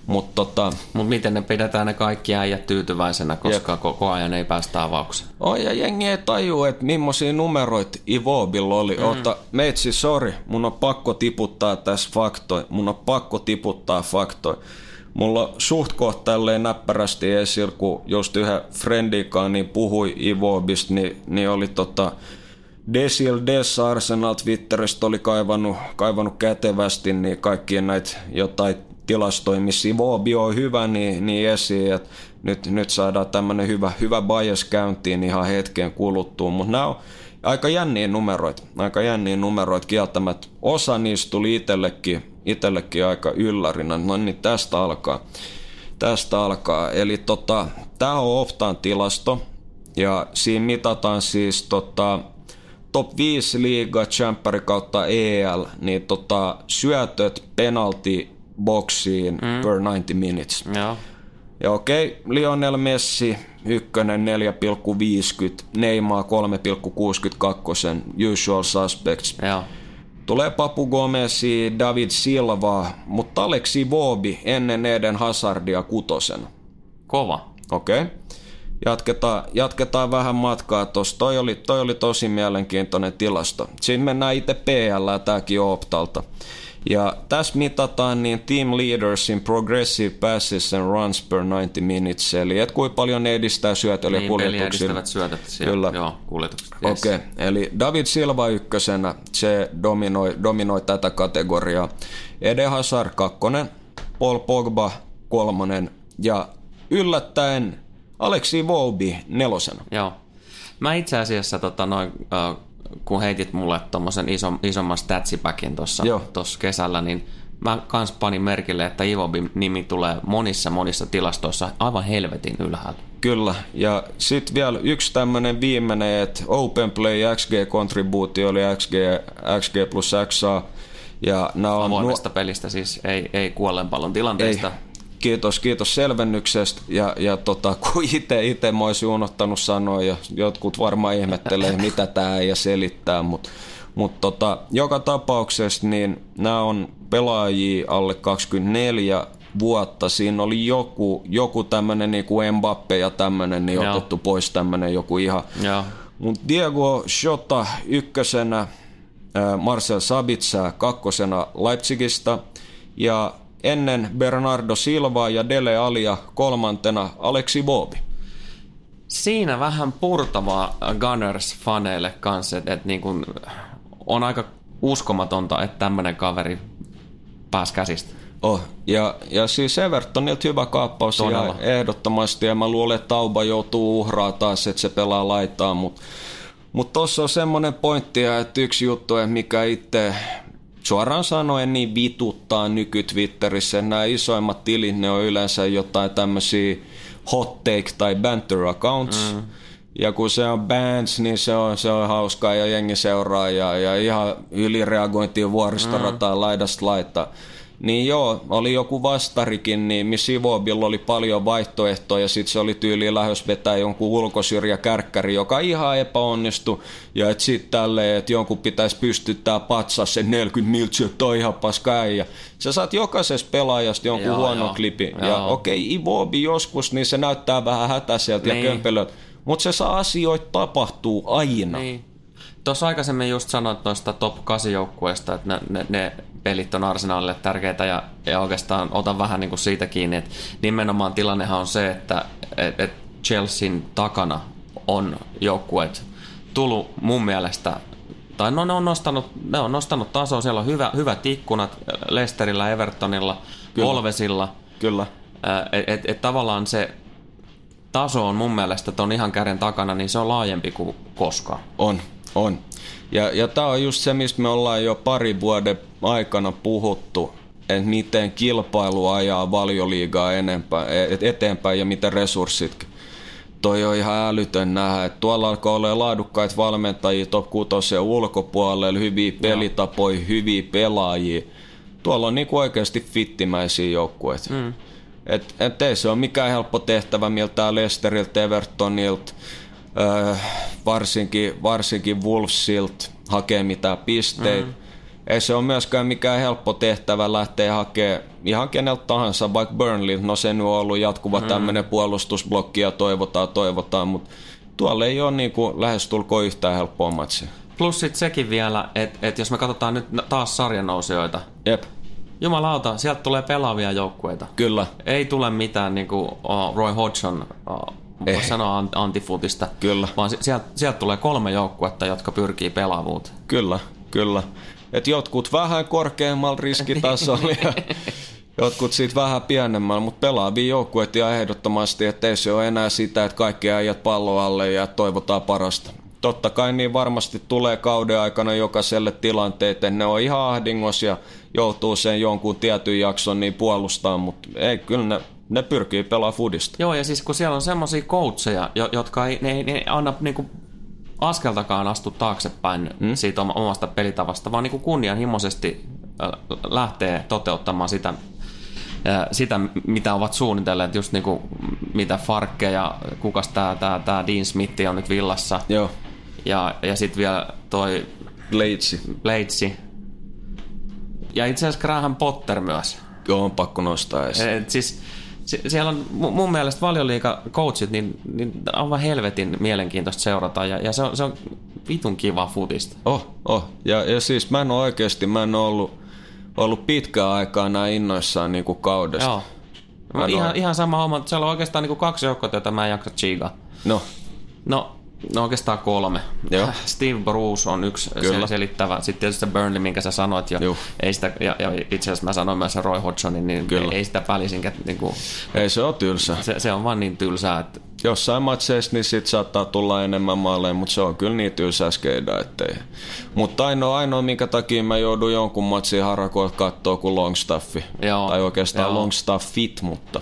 Mutta tota, Mut miten ne pidetään ne kaikki äijät tyytyväisenä, koska jep. koko ajan ei päästä avaukseen? Oh, ja jengi ei taju, että millaisia numeroita Ivobilla oli. Mm. Ota, meitsi, sorry, mun on pakko tiputtaa tässä faktoi. Mun on pakko tiputtaa faktoi. Mulla on suht kohta tälleen näppärästi esillä, kun just yhden friendikaan niin puhui Ivobista, niin, niin oli tota, Desil Des Arsenal Twitteristä oli kaivannut, kaivannut kätevästi niin kaikkien näitä jotain tilastoja, missä Ivobi on hyvä, niin, niin esiin, että nyt, nyt saadaan tämmöinen hyvä, hyvä bias käyntiin ihan hetken kuluttua, mutta nämä on aika jänniä numeroita, aika jänniä numeroita kieltämättä. Osa niistä tuli itsellekin, itsellekin aika yllärinä, no niin tästä alkaa. Tästä alkaa, eli tota, tämä on Oftan tilasto, ja siinä mitataan siis tota, top 5 liiga, champion kautta EL, niin tota, syötöt penalti boksiin mm. per 90 minutes. Joo. Ja okei, Lionel Messi ykkönen 4,50, Neymar 3,62, usual suspects. Joo. Tulee Papu Gomesi, David Silva, mutta Aleksi Vobi ennen Eden Hazardia kutosena. Kova. Okei. Okay. Jatketaan, jatketaan vähän matkaa tuossa. Toi oli, toi oli tosi mielenkiintoinen tilasto. Siinä mennään itse PL, tämäkin Optalta. Ja tässä mitataan niin team leaders in progressive passes and runs per 90 minutes, eli et kuinka paljon ne edistää syötöllä niin, kuljetuksilla. Niin, syötöt siellä, Kyllä. joo, kuljetukset. Yes. Okei, okay. eli David Silva ykkösenä, se dominoi, dominoi tätä kategoriaa. Ede Hazard kakkonen, Paul Pogba kolmonen ja yllättäen Aleksi Volbi nelosena. Joo. Mä itse asiassa tota, noin, äh, kun heitit mulle tuommoisen iso, isomman statsipäkin tuossa kesällä, niin mä kans panin merkille, että Ivobin nimi tulee monissa monissa tilastoissa aivan helvetin ylhäällä. Kyllä, ja sitten vielä yksi tämmöinen viimeinen, että Open Play XG-kontribuutio oli XG, XG plus XA. Ja nämä on Avoimesta nu- pelistä siis, ei, ei kuollenpallon tilanteesta. Ei. Kiitos, kiitos selvennyksestä. Ja, ja tota, kun itse ite mä olisin unohtanut sanoa, ja jotkut varmaan ihmettelee, mitä tämä ei selittää, mutta mut tota, joka tapauksessa niin nämä on pelaajia alle 24 vuotta. Siinä oli joku, joku tämmöinen niin kuin Mbappe ja tämmöinen, niin Joo. otettu pois tämmöinen joku ihan. Mutta Diego Shota ykkösenä, Marcel Sabitsa kakkosena Leipzigistä ja ennen Bernardo Silva ja Dele Alia kolmantena Aleksi Bobi. Siinä vähän purtavaa Gunners-faneille kanssa, että et niin kun on aika uskomatonta, että tämmöinen kaveri pääsi käsistä. Oh, ja, ja siis Evertonilta hyvä kaappaus Todella. ihan ehdottomasti, ja mä luulen, että Tauba joutuu uhraa taas, että se pelaa laitaa, mutta mutta tuossa on semmoinen pointti, että yksi juttu, mikä itse suoraan sanoen niin vituttaa nyky-Twitterissä. Nämä isoimmat tilit, ne on yleensä jotain tämmöisiä hot take tai banter accounts. Mm. Ja kun se on bands, niin se on, se on hauskaa ja jengi seuraa ja, ja ihan ylireagointia vuoristorataan mm. laidasta laittaa. Niin joo, oli joku vastarikin, niin missä Ivobilla oli paljon vaihtoehtoja, ja sitten se oli tyyliin lähes vetää jonkun ulkosyrjä kärkkäri, joka ihan epäonnistui, ja että sitten tälleen, että jonkun pitäisi pystyttää patsas sen 40 miltsiä, että on ihan paska äijä. Sä saat jokaisesta pelaajasta jonkun joo, huono klipi, ja okei, okay, Ivobi joskus, niin se näyttää vähän hätäiseltä niin. ja kömpelöltä, mutta se saa asioita tapahtuu aina. Niin. Tuossa aikaisemmin just sanoit noista top 8 joukkueista, että ne, ne, ne pelit on Arsenalille tärkeitä ja, ja oikeastaan otan vähän niin kuin siitä kiinni, että nimenomaan tilannehan on se, että et, et Chelsean takana on joukkueet tullut mun mielestä tai no ne on nostanut, ne on nostanut tasoa, siellä on hyvä, hyvät ikkunat Leicesterillä, Evertonilla, Kyllä. Volvesilla. Kyllä. Et, et, et tavallaan se taso on mun mielestä on ihan käden takana, niin se on laajempi kuin koskaan. On, on. Ja, ja tämä on just se, mistä me ollaan jo pari vuoden aikana puhuttu, että miten kilpailu ajaa valioliigaa enempää, eteenpäin ja miten resurssit toi on ihan älytön nähdä, että tuolla alkaa olla laadukkaita valmentajia top 6 ulkopuolella, hyviä pelitapoja, hyviä pelaajia. Tuolla on niinku oikeasti fittimäisiä joukkueita. Mm. Et, et ei se ole mikään helppo tehtävä miltä Lesteriltä, Evertonilta, öö, varsinkin, varsinkin Wolvesilta hakee mitään pisteitä. Mm. Ei se ole myöskään mikään helppo tehtävä lähteä hakemaan ihan keneltä tahansa, vaikka Burnley, no se nyt on ollut jatkuva mm. tämmöinen puolustusblokki ja toivotaan, toivotaan, mutta tuolla ei ole niin kuin lähestulkoon yhtään helppoa matsia. Plus sitten sekin vielä, että et jos me katsotaan nyt taas sarjanousijoita, Jep. Jumalauta, sieltä tulee pelaavia joukkueita. Kyllä. Ei tule mitään niin kuin Roy Hodgson ei. sanoa antifutista. Kyllä. Vaan sieltä, sieltä tulee kolme joukkuetta, jotka pyrkii pelaavuuteen. Kyllä, kyllä. Et jotkut vähän korkeammalla riskitasolla ja jotkut siitä vähän pienemmällä, mutta pelaavia joukkueita ja ehdottomasti, että ei se ole enää sitä, että kaikki ajat pallo alle ja toivotaan parasta. Totta kai niin varmasti tulee kauden aikana jokaiselle tilanteet, ne on ihan ahdingos ja joutuu sen jonkun tietyn jakson niin puolustaa, mutta ei kyllä ne ne pyrkii pelaamaan foodista. Joo, ja siis kun siellä on semmoisia coacheja, jotka ei, ne, ne anna niinku askeltakaan astu taaksepäin mm. siitä omasta pelitavasta, vaan niinku kunnianhimoisesti lähtee toteuttamaan sitä, sitä, mitä ovat suunnitelleet, just niinku, mitä Farkke ja kukas tämä tää, tää Dean Smith on nyt villassa. Joo. Ja, ja sitten vielä toi... Bladesi. Bladesi. Ja itse asiassa Graham Potter myös. Joo, on pakko nostaa esiin. Et siis, Sie- siellä on mu- mun mielestä valioliiga coachit, niin, niin aivan helvetin mielenkiintoista seurata ja, ja se, on, se on vitun kiva futista. Oh, oh. Ja, ja siis mä en ole oikeasti, mä en ole ollut, ollut pitkään aikaa näin innoissaan niin kuin kaudesta. Joo. Mä ihan, ihan sama homma, siellä on oikeastaan niin kuin kaksi joukkoa, joita mä en jaksa chiigaa. No, No, no oikeastaan kolme. Joo. Steve Bruce on yksi Kyllä. Selittävä. Sitten tietysti se Burnley, minkä sä sanoit jo. Juh. Ei sitä, ja, ja itse asiassa mä sanoin myös Roy Hodgsonin, niin Kyllä. ei, ei sitä välisinkä, niin kuin, ei se ole tylsä. se, se, on vaan niin tylsää, että Jossain matseissa niin sit saattaa tulla enemmän maaleja, mutta se on kyllä niin tylsää skeida, ettei. Mutta ainoa, ainoa, minkä takia mä joudun jonkun matsin harakoilta kattoo kuin Longstaffi. Joo. Tai oikeastaan Joo. Longstaffit, mutta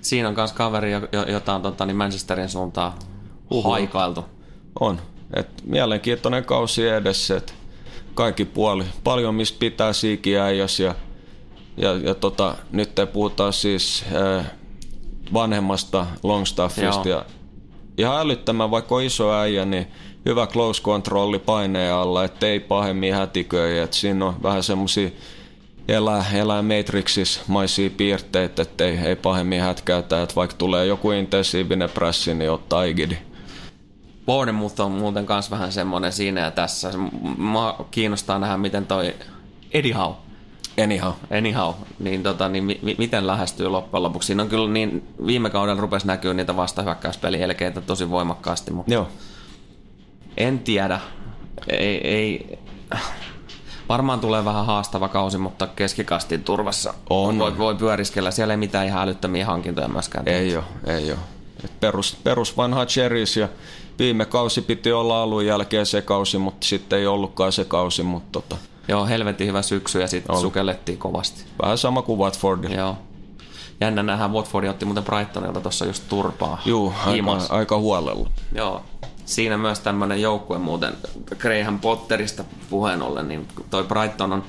siinä on myös kaveri, jo- jo- jota on tota, niin Manchesterin suuntaan haikailtu. on. Et mielenkiintoinen kausi edessä, et kaikki puoli. Paljon mistä pitää siikiä äijäs ja, ja, ja tota, nyt te puhutaan siis äh, vanhemmasta Longstaffista Joo. ja ihan älyttömän, vaikka on iso äijä, niin hyvä close controlli paineen alla, ettei pahemmin hätiköi, että siinä on vähän semmosia elää, elää maisia piirteitä, ettei ei pahemmin hätkäytä, että vaikka tulee joku intensiivinen pressi, niin ottaa igidi. Bournemouth on muuten kanssa vähän semmoinen siinä ja tässä. Mua kiinnostaa nähdä, miten toi Howe, Anyhow. anyhow, niin, tota, niin mi- mi- miten lähestyy loppujen lopuksi. Siinä on kyllä niin, viime kaudella rupesi näkyä niitä vastahyökkäyspelielkeitä tosi voimakkaasti, mutta Joo. en tiedä. Ei, ei, varmaan tulee vähän haastava kausi, mutta keskikastin turvassa On, voi, voi pyöriskellä. Siellä ei mitään ihan älyttömiä hankintoja myöskään. Ei ole, ei ole. Et perus, perus vanha Cherries ja viime kausi piti olla alun jälkeen se kausi, mutta sitten ei ollutkaan se kausi, mutta tota, Joo, helvetin hyvä syksy ja sitten sukellettiin kovasti. vähän sama kuin Watfordilla. Joo. Jännä nähdä, Watford otti muuten Brightonilta tuossa just turpaa. Juu, aika, aika huolella. Joo. Siinä myös tämmöinen joukkue muuten, Graham Potterista puheen ollen, niin toi Brighton on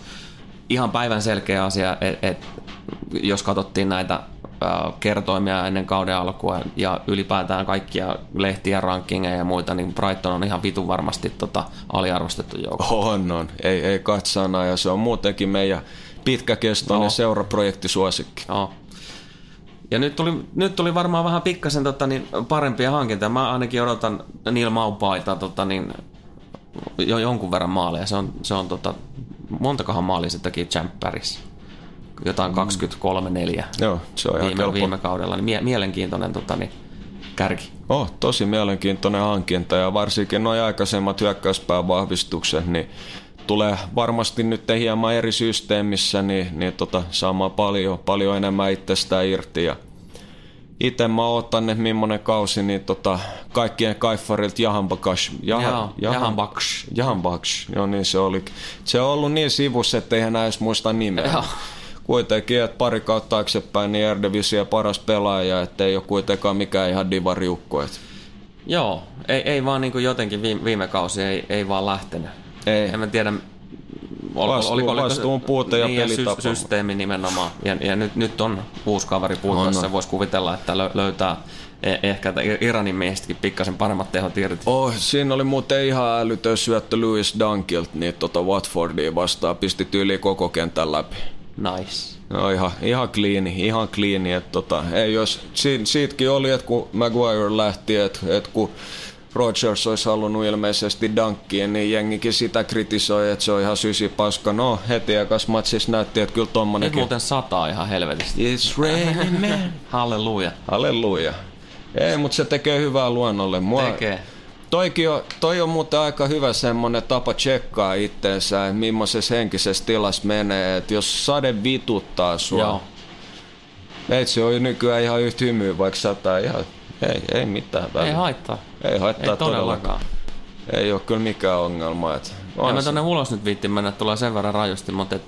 ihan päivän selkeä asia, että et, jos katsottiin näitä kertoimia ennen kauden alkua ja ylipäätään kaikkia lehtiä, rankingeja ja muita, niin Brighton on ihan vitun varmasti tota, aliarvostettu joukko. On, on. Ei, ei katsana ja se on muutenkin meidän pitkäkestoinen No. seuraprojektisuosikki. Joo. Ja nyt tuli, nyt tuli varmaan vähän pikkasen tota, niin, parempia hankintoja. Mä ainakin odotan Neil Maupaita tota, niin, jo jonkun verran maaleja. Se on, se on tota, montakohan maalia se teki Champerissa? Jotain 23-4 Joo, se on ihan viime, kelpo. viime kaudella. Niin mie- mielenkiintoinen tota, niin, kärki. Oh, tosi mielenkiintoinen hankinta ja varsinkin nuo aikaisemmat hyökkäyspään vahvistukset, niin tulee varmasti nyt hieman eri systeemissä, niin, niin tota, saamaan paljon, paljon enemmän itsestään irti. Ja itse mä ootan, että millainen kausi, niin tota, kaikkien kaiffarilta Jahan Bakash. Jahan Baksh. Jahan Baksh, joo niin se oli. Se on ollut niin sivussa, että eihän enää edes muista nimeä. Joo. Kuitenkin, että pari kautta taaksepäin, niin Eredivisie paras pelaaja, että ei ole kuitenkaan mikään ihan divariukko. Että Joo, ei, ei vaan niin kuin jotenkin viime, viime kausi ei, ei vaan lähtenyt. Ei. En mä tiedä, Vastuu- vastuun puute ja niin, pelitapa. sy- systeemi nimenomaan. Ja, ja nyt, nyt on uusi kaveri puuttuessa. On, on. Voisi kuvitella, että lö- löytää e- ehkä Iranin miehistäkin pikkasen paremmat tehot irti. Oh, siinä oli muuten ihan älytön syöttö Louis Dunkilt, niin tota Watfordia vastaan pisti yli koko kentän läpi. Nice. No ihan, ihan clean, ihan clean, että tota, ei jos, si, siitäkin oli, että kun Maguire lähti, että, että kun Rodgers olisi halunnut ilmeisesti dankkiin, niin jengikin sitä kritisoi, että se on ihan sysi paska. No, heti ekas matsissa näytti, että kyllä Nyt tommonenkin. muuten sataa ihan helvetisti. It's raining man. Halleluja. Halleluja. Ei, mutta se tekee hyvää luonnolle. Mua, Tekee. Toikin on, toi on muuten aika hyvä semmonen tapa tsekkaa itteensä, että millaisessa henkisessä tilassa menee. Että jos sade vituttaa sua, Joo. Meitsi on nykyään ihan yhtä hymyä, vaikka sataa ihan... Ei, ei mitään väliä. Ei haittaa. ei haittaa Ei todellakaan. Ei ole kyllä mikään ongelma. Et, En mä se- tonne ulos nyt viitti mennä, tulee sen verran rajusti, mutta et,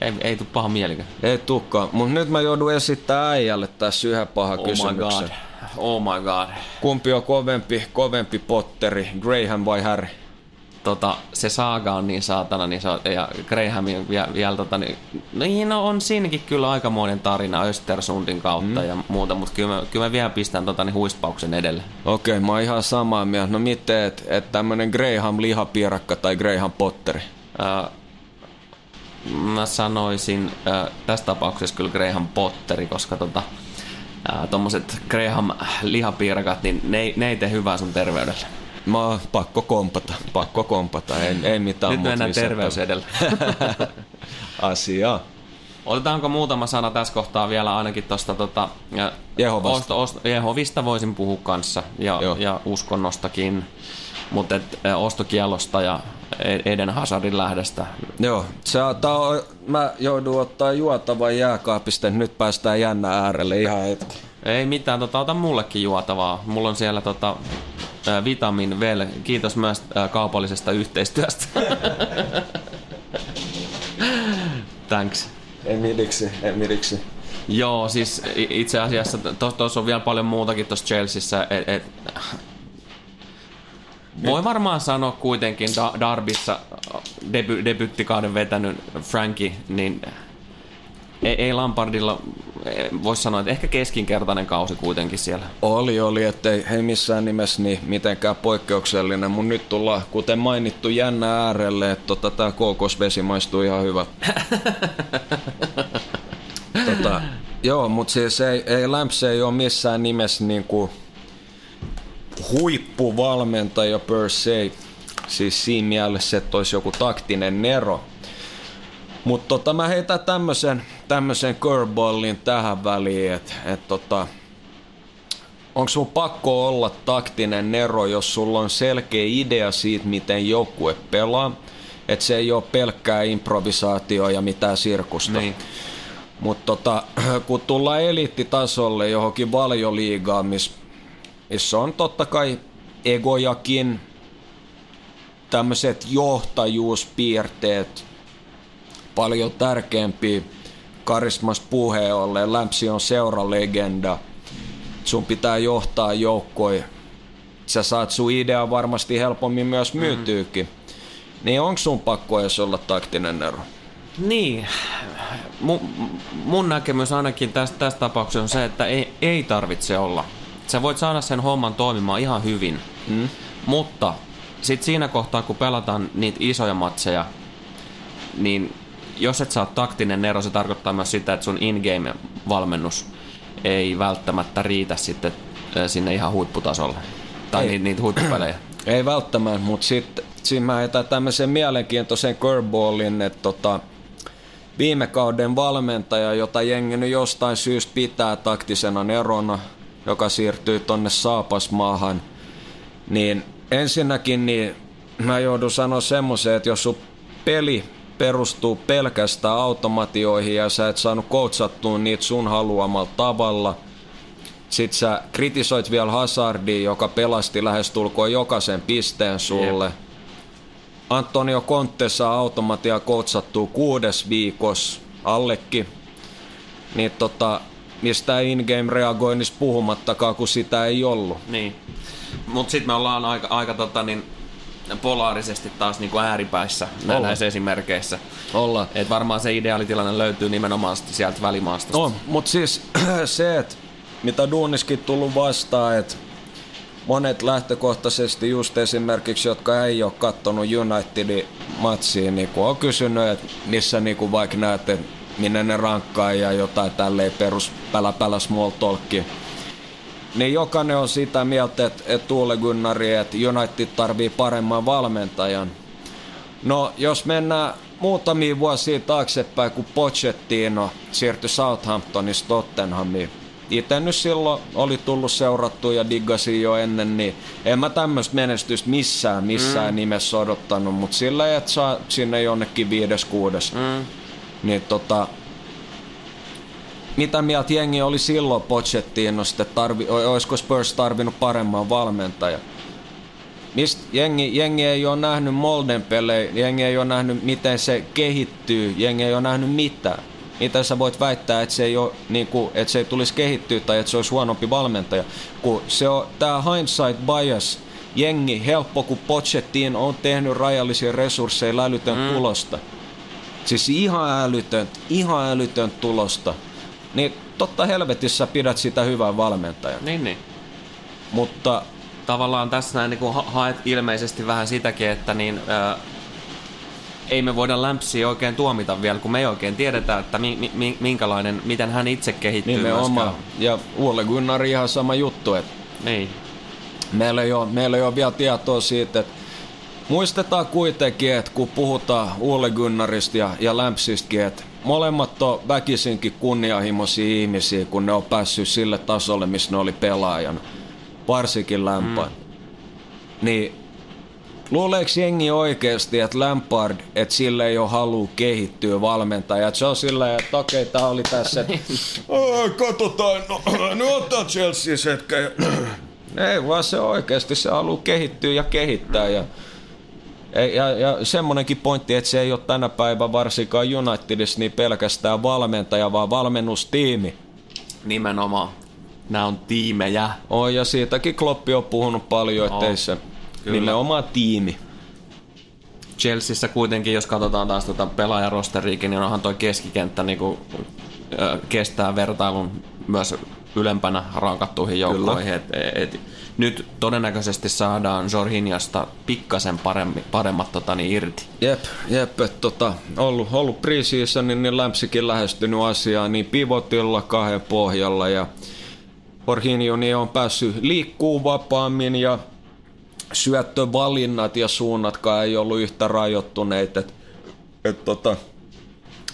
ei, ei tuu paha mielikö. ei tukkaa. Mutta nyt mä joudun esittämään äijälle tässä yhden pahan Oh my kysymyksen. god. Oh my god. Kumpi on kovempi, kovempi Potteri, Graham vai Harry? tota, se saaga on niin saatana, niin se on, ja Graham vielä, vielä tota, niin, niin no, on siinäkin kyllä aikamoinen tarina Östersundin kautta mm. ja muuta, mutta kyllä mä, kyllä mä vielä pistän tota, niin huispauksen edelle. Okei, mä oon ihan samaa mieltä. No miten, että et tämmönen Graham lihapiirakka tai Graham Potteri? Ää, mä sanoisin äh, tässä tapauksessa kyllä Graham Potteri, koska tota, äh, tommoset Graham lihapiirakat, niin ne, ne ei tee hyvää sun terveydelle. Mä oon pakko kompata, pakko kompata, ei, ei mitään Nyt muuta mennään terveys edellä. Asiaa. Otetaanko muutama sana tässä kohtaa vielä ainakin tuosta tota, Jehovasta. Osto, osto, Jehovista voisin puhua kanssa ja, Joo. ja uskonnostakin, mutta et, ostokielosta ja E- Eden Hazardin lähdestä. Joo, se, tää on, mä joudun ottaa juotavan jääkaapista, nyt päästään jännä äärelle ihan hetki. Ei mitään, tota, ota mullekin juotavaa. Mulla on siellä tota, ä, Vitamin Vel. Kiitos myös ä, kaupallisesta yhteistyöstä. Thanks. Ei midiksi, ei midiksi. Joo, siis itse asiassa tuossa on vielä paljon muutakin tuossa Chelseassa. Et, et, voi varmaan sanoa kuitenkin da- Darbissa deby, debyttikauden vetänyt Frankie, niin ei, ei Lampardilla, voisi sanoa, että ehkä keskinkertainen kausi kuitenkin siellä. Oli, oli, ettei ei missään nimessä niin mitenkään poikkeuksellinen, mutta nyt tullaan, kuten mainittu, jännä äärelle, että tota, tää kookosvesi maistuu ihan hyvä. tota, joo, mutta siis ei, ei Lamps ei ole missään nimessä niinku huippuvalmentaja per se. Siis siinä mielessä, että olisi joku taktinen nero. Mutta tota, mä heitän tämmöisen tämmösen curveballin tähän väliin, että et tota, onko sun pakko olla taktinen nero, jos sulla on selkeä idea siitä, miten joukkue pelaa, että se ei ole pelkkää improvisaatio ja mitään sirkusta. Niin. Mutta tota, kun tullaan eliittitasolle johonkin valioliigaan, missä miss on totta kai egojakin, tämmöiset johtajuuspiirteet paljon tärkeämpiä karismas puheen. Lämpsi on seuralegenda. Sun pitää johtaa joukkoja. Sä saat sun idea varmasti helpommin myös myytyykin. Niin onko sun pakko edes olla taktinen ero? Niin, mun, mun näkemys ainakin tästä, tästä tapauksessa on se, että ei, ei tarvitse olla. Sä voit saada sen homman toimimaan ihan hyvin, Mm? mutta sitten siinä kohtaa, kun pelataan niitä isoja matseja, niin jos et saa taktinen ero, se tarkoittaa myös sitä, että sun in-game-valmennus ei välttämättä riitä sitten ö, sinne ihan huipputasolle. Tai Ei. niitä, niitä huippupelejä. Ei välttämättä, mutta sitten siinä mä heitän tämmöisen mielenkiintoisen curveballin, että tota, viime kauden valmentaja, jota jengi nyt jostain syystä pitää taktisena nerona, joka siirtyy tonne Saapasmaahan, niin ensinnäkin niin mä joudun sanoa semmoisen, että jos sun peli perustuu pelkästään automatioihin ja sä et saanut coachattua niitä sun haluamalla tavalla, sit sä kritisoit vielä Hazardia, joka pelasti lähestulkoon jokaisen pisteen sulle. Jep. Antonio Conte saa automatia coachattua kuudes viikos allekin. Niin tota, mistä in-game reagoinnista puhumattakaan, kun sitä ei ollut. Niin. Mutta sitten me ollaan aika, aika tota, niin, polaarisesti taas niin kuin ääripäissä Ollaan. näissä esimerkkeissä. Olla. Et varmaan se ideaalitilanne löytyy nimenomaan sieltä välimaastosta. No, mutta siis se, että mitä duuniskin tullut vastaan, että monet lähtökohtaisesti just esimerkiksi, jotka ei ole kattonut Unitedin matsia, niin on kysynyt, että missä niin kuin vaikka näette, minne ne rankkaa ja jotain tälleen perus pälä pälä small talkia. Niin jokainen on sitä mieltä, että, että Tuule Gunnari, että United tarvii paremman valmentajan. No, jos mennään muutamia vuosia taaksepäin, kun Pochettino siirtyi Southamptonista Tottenhamiin. Itse nyt silloin oli tullut seurattua ja diggasin jo ennen, niin en mä tämmöistä menestystä missään, missään mm. nimessä odottanut, mutta sillä että saa sinne jonnekin viides, kuudes. Mm. Niin tota, mitä mieltä jengi oli silloin Pochettinosta, että tarvi, olisiko Spurs tarvinnut paremman valmentajan? Mist, jengi, jengi ei ole nähnyt Molden pelejä, jengi ei ole nähnyt miten se kehittyy, jengi ei ole nähnyt mitään. Miten sä voit väittää, että se ei, ole, niin kuin, että se ei tulisi kehittyä tai että se olisi huonompi valmentaja? Kun se on tämä hindsight bias, jengi helppo, kun Pochettino on tehnyt rajallisia resursseja älytön mm. tulosta. Siis ihan älytön, ihan älytön tulosta. Niin totta helvetissä pidät sitä hyvää valmentajaa. Niin, niin. Mutta Tavallaan tässä näin niin ha- haet ilmeisesti vähän sitäkin, että niin, ää, ei me voida lämpsiä oikein tuomita vielä, kun me ei oikein tiedetä, että mi, mi, minkälainen, miten hän itse kehittyy. Nimenomaan. Ja Ulle Gunnar ihan sama juttu, että niin. meillä, ei ole, meillä ei ole vielä tietoa siitä, että muistetaan kuitenkin, että kun puhutaan Ulle Gunnarista ja, ja Lämpsistäkin, että molemmat on väkisinkin kunnianhimoisia ihmisiä, kun ne on päässyt sille tasolle, missä ne oli pelaajana. Varsinkin Lämpä. Mm. Niin Luuleeko jengi oikeasti, että Lampard, että sille ei ole halu kehittyä valmentaja? Että se on silleen, että okei, tää oli tässä. oh, katsotaan, no, no ottaa Chelsea hetkä. ei vaan se oikeasti, se haluaa kehittyä ja kehittää. Ja, ja, ja semmonenkin pointti, että se ei ole tänä päivänä varsinkaan Unitedissa niin pelkästään valmentaja, vaan valmennustiimi. Nimenomaan. Nämä on tiimejä. Oh, ja siitäkin Kloppi on puhunut paljon, ettei oh. se Kyllä. Nimenomaan tiimi. Chelseassa kuitenkin, jos katsotaan taas tuota pelaajarosteriikin, niin onhan toi keskikenttä niin kuin, ö, kestää vertailun myös ylempänä rankattuihin joukkoihin. Et, et, nyt todennäköisesti saadaan Jorginjasta pikkasen paremmi, paremmat tota, niin irti. Jep, jep että tota, ollut, ollut preseasonin, niin Lämpsikin lähestynyt asiaa niin pivotilla kahden pohjalla ja Jorginho niin on päässyt liikkuu vapaammin ja syöttövalinnat ja suunnatkaan ei ollut yhtä rajoittuneet. Et, et tota,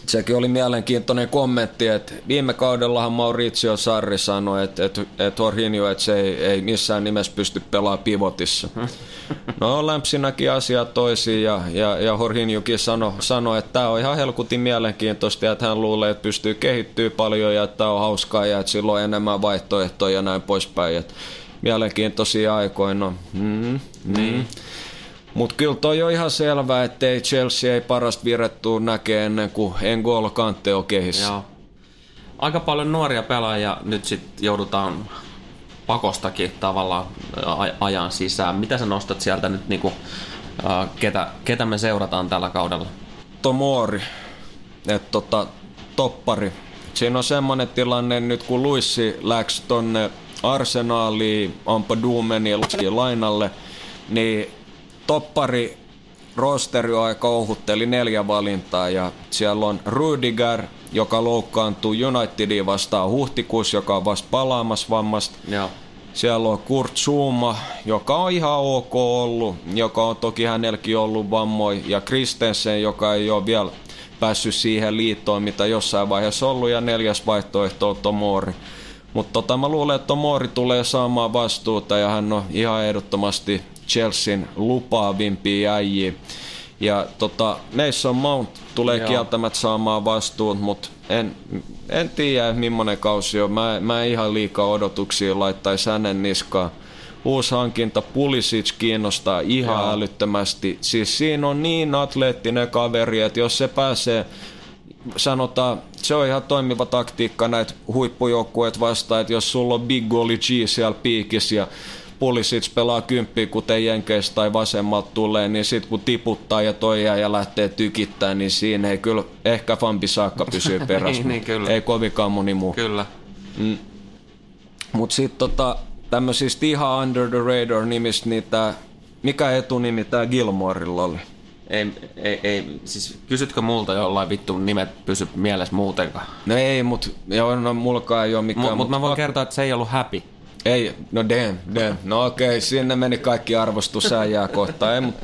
sekin oli mielenkiintoinen kommentti, että viime kaudellahan Maurizio Sarri sanoi, että, että, että Jorginho, että se ei, ei missään nimessä pysty pelaamaan pivotissa. No lämpsinäkin asia toisiin ja, ja, ja Jorginhokin sanoi, sano, että tämä on ihan helkutin mielenkiintoista ja että hän luulee, että pystyy kehittyä paljon ja että on hauskaa ja että sillä on enemmän vaihtoehtoja ja näin poispäin. Että mielenkiintoisia aikoja. No, mm, niin. Mutta kyllä toi on ihan selvää, että ei Chelsea ei parasta virettua näkee ennen kuin Engolo Kante on kehissä. Joo. Aika paljon nuoria pelaajia nyt sitten joudutaan pakostakin tavallaan ajan sisään. Mitä sä nostat sieltä nyt, niinku, ketä, ketä me seurataan tällä kaudella? Tomori, että tota, toppari. Siinä on semmoinen tilanne nyt, kun Luissi läks tonne Arsenaali, Ampadumen ja lainalle, niin toppari rosteri on aika ohutteli neljä valintaa ja siellä on Rudiger, joka loukkaantui Unitediin vastaan huhtikuussa, joka on vasta palaamassa vammasta. Joo. Siellä on Kurt Zuma, joka on ihan ok ollut, joka on toki hänelläkin ollut vammoi, ja Kristensen, joka ei ole vielä päässyt siihen liittoon, mitä jossain vaiheessa ollut, ja neljäs vaihtoehto on Tomori. Mutta tota, mä luulen, että Mori tulee saamaan vastuuta ja hän on ihan ehdottomasti Chelsean lupaavimpia äijiä. Ja tota, Mason Mount tulee Joo. kieltämättä saamaan vastuun, mutta en, en tiedä millainen kausi on. Mä, mä en ihan liikaa odotuksia laittaisi hänen niskaan. Uusi hankinta Pulisic kiinnostaa ihan Joo. älyttömästi. Siis siinä on niin atleettinen kaveri, että jos se pääsee sanotaan, se on ihan toimiva taktiikka näitä huippujoukkueet vastaan, että jos sulla on Big Goli G siellä piikissä ja Pulisic pelaa kymppiä, kuten Jenkeistä tai vasemmalta tulee, niin sitten kun tiputtaa ja toijaa ja lähtee tykittää, niin siinä ei kyllä ehkä Fambi saakka pysyy perässä. niin, niin, kyllä. Ei kovinkaan moni muu. Kyllä. Mm. Mutta sitten tota, tämmöisistä ihan under the radar nimistä, niin tää, mikä etunimi tämä Gilmorella oli? Ei, ei, ei, siis kysytkö multa jollain vittu nimet pysy mielessä muutenkaan? No ei, mut joo, no mullakaan ei ole mikään. Mut, mut mä voin kertoa, että se ei ollut happy. Ei, no damn, damn. No okei, okay, sinne meni kaikki arvostus äijää kohtaan. Ei, mut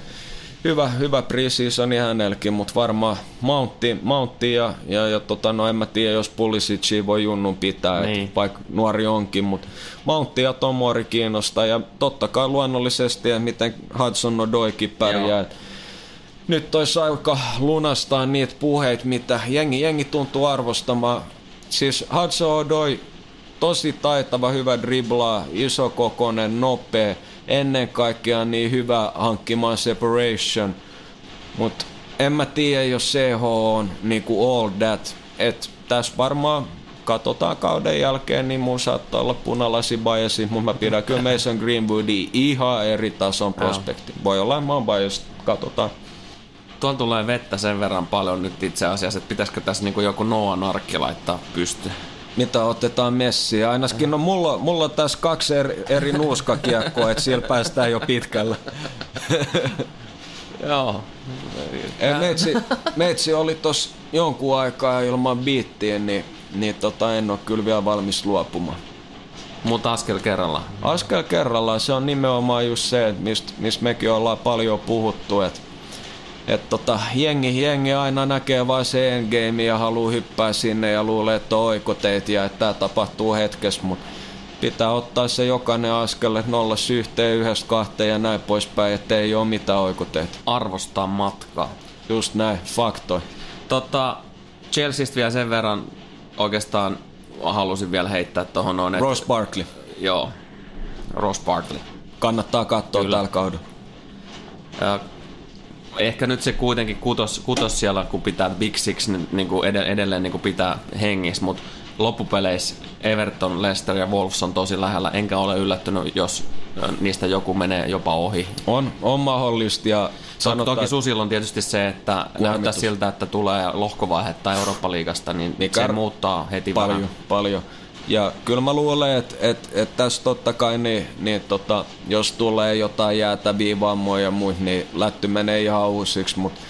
hyvä, hyvä preseasoni hänelläkin, mutta varmaan Mountti, Mountti ja, ja, ja tota, no en mä tiedä, jos Pulisic voi junnun pitää, niin. vaikka nuori onkin, mutta Mountti ja Tomori kiinnostaa ja totta kai luonnollisesti, että miten Hudson Odoikin pärjää. Joo nyt olisi aika lunastaa niitä puheita, mitä jengi, jengi tuntuu arvostamaan. Siis Hudson Odoi, tosi taitava, hyvä driblaa, isokokoinen, nopea, ennen kaikkea niin hyvä hankkimaan separation. Mutta en mä tiedä, jos CH on niinku all that. Et tässä varmaan katsotaan kauden jälkeen, niin mun saattaa olla punalasi biasi, mutta mä pidän kyllä Mason Greenwoodin ihan eri tason prospekti. Voi olla, mä oon biased, katsotaan tuolla tulee vettä sen verran paljon nyt itse asiassa, että pitäisikö tässä niin joku Noan arkki laittaa pystyyn. Mitä otetaan messiä? Ainakin no mulla, mulla on tässä kaksi eri, eri nuuskakiekkoa, että siellä päästään jo pitkällä. Joo. Ei, meitsi, meitsi oli tos jonkun aikaa ilman biittiä, niin, niin tota, en ole kyllä vielä valmis luopumaan. Mutta askel kerralla. Askel kerrallaan se on nimenomaan just se, mistä mist mekin ollaan paljon puhuttu, että et tota, jengi, jengi aina näkee vain se endgame ja haluaa hyppää sinne ja luulee, että on oikoteet ja että tämä tapahtuu hetkessä, mutta pitää ottaa se jokainen askel, että nolla yhteen, yhdestä kahteen ja näin poispäin, ettei ole mitään oikoteet. Arvostaa matkaa. Just näin, faktoi. Tota, Chelseastä vielä sen verran oikeastaan halusin vielä heittää tuohon noin. Ross Barkley. Joo, Ross Barkley. Kannattaa katsoa Kyllä. tällä kaudella. Ja ehkä nyt se kuitenkin kutos, kutos siellä, kun pitää Big Six niin, niin kuin edelleen niin kuin pitää hengissä, mutta loppupeleissä Everton, Leicester ja Wolves on tosi lähellä, enkä ole yllättynyt, jos niistä joku menee jopa ohi. On, on mahdollista ja Sanotaan, Toki Susilla on tietysti se, että kuormitus. näyttää siltä, että tulee lohkovaihetta Eurooppa-liigasta, niin, niin se muuttaa heti paljon, vähän. Paljon, ja kyllä mä luulen, että et, et tässä totta kai, niin, niin tota, jos tulee jotain jäätäviä vammoja ja muita, niin lätty menee ihan uusiksi, mutta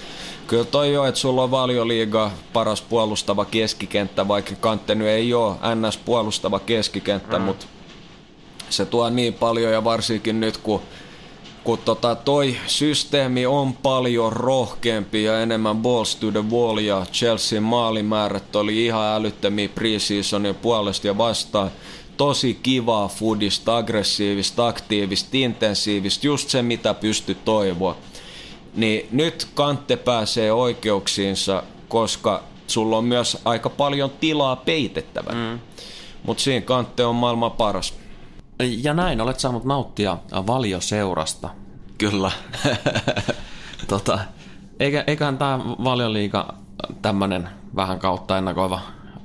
kyllä toi jo, että sulla on valioliiga paras puolustava keskikenttä, vaikka Kantte ei ole NS puolustava keskikenttä, mm. mutta se tuo niin paljon ja varsinkin nyt, kun kun tota toi systeemi on paljon rohkeampi ja enemmän balls to the wall ja Chelsea maalimäärät oli ihan älyttömiä preseasonin puolesta ja vastaan. Tosi kivaa foodista, aggressiivista, aktiivista, intensiivistä, just se mitä pysty toivoa. Niin nyt Kantte pääsee oikeuksiinsa, koska sulla on myös aika paljon tilaa peitettävän. Mm. Mutta siinä Kantte on maailman paras. Ja näin olet saanut nauttia valioseurasta. Kyllä. tota, eikä, eiköhän tämä valioliiga tämmöinen vähän kautta ennakoiva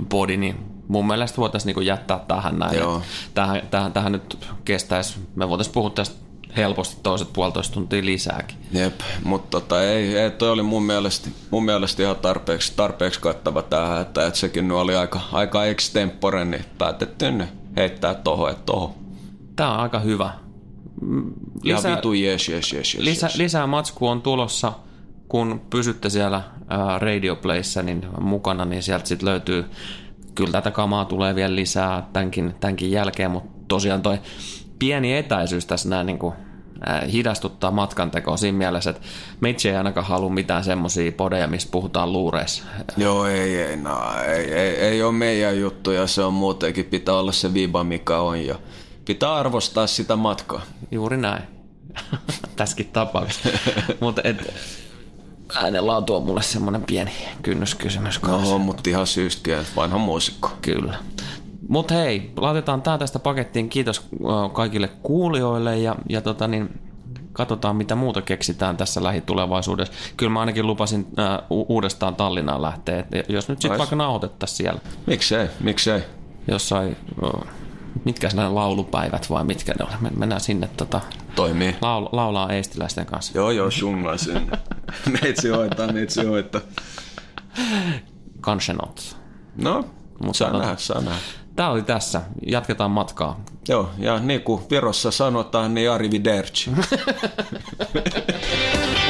body, niin mun mielestä voitaisiin niinku jättää tähän näin. Joo. Tähän, tähän, tähän, nyt kestäisi, me voitaisiin puhua tästä helposti toiset puolitoista tuntia lisääkin. Jep, mutta tota, ei, ei, toi oli mun mielestä, mun mielestä ihan tarpeeksi, tarpeeksi kattava tähän, että, että sekin oli aika, aika extempore, niin päätettiin heittää tohon, että tohon. Tämä on aika hyvä. Lisä, ja vitu yes, yes, yes, yes, lisä, yes. Lisää matsku on tulossa, kun pysytte siellä ää, Radio Playssä niin mukana, niin sieltä sitten löytyy, kyllä tätä kamaa tulee vielä lisää tämänkin, tämänkin jälkeen, mutta tosiaan toi pieni etäisyys tässä näin niin kuin, äh, hidastuttaa matkan tekoa siinä mielessä, että meitsi ei ainakaan halua mitään semmoisia podeja, mistä puhutaan luureissa. Joo, ei, ei, no, ei, ei, ei ole meidän juttu ja se on muutenkin, pitää olla se viiva mikä on ja pitää arvostaa sitä matkaa. Juuri näin. Tässäkin tapauksessa. Mutta äänenlaatu on mulle semmoinen pieni kynnyskysymys. No, mutta ihan syystäkin, että vanha muusikko. Kyllä. Mutta hei, laitetaan tämä tästä pakettiin. Kiitos kaikille kuulijoille ja, ja tota niin, katsotaan mitä muuta keksitään tässä lähitulevaisuudessa. Kyllä mä ainakin lupasin äh, uudestaan Tallinnaan lähteä, Et jos nyt sitten vaikka nauhoitettaisiin siellä. Miksei, miksei. Jossain, mitkä nämä laulupäivät vai mitkä ne on? Mennään sinne tota, Toimii. Laul, laulaa eestiläisten kanssa. Joo, joo, shungaan sinne. meitsi hoitaa, meitsi hoitaa. Kanske not. No, mutta saa tota, nähdä, saa nähdä. Tämä oli tässä. Jatketaan matkaa. Joo, ja niin kuin Virossa sanotaan, niin arrivederci.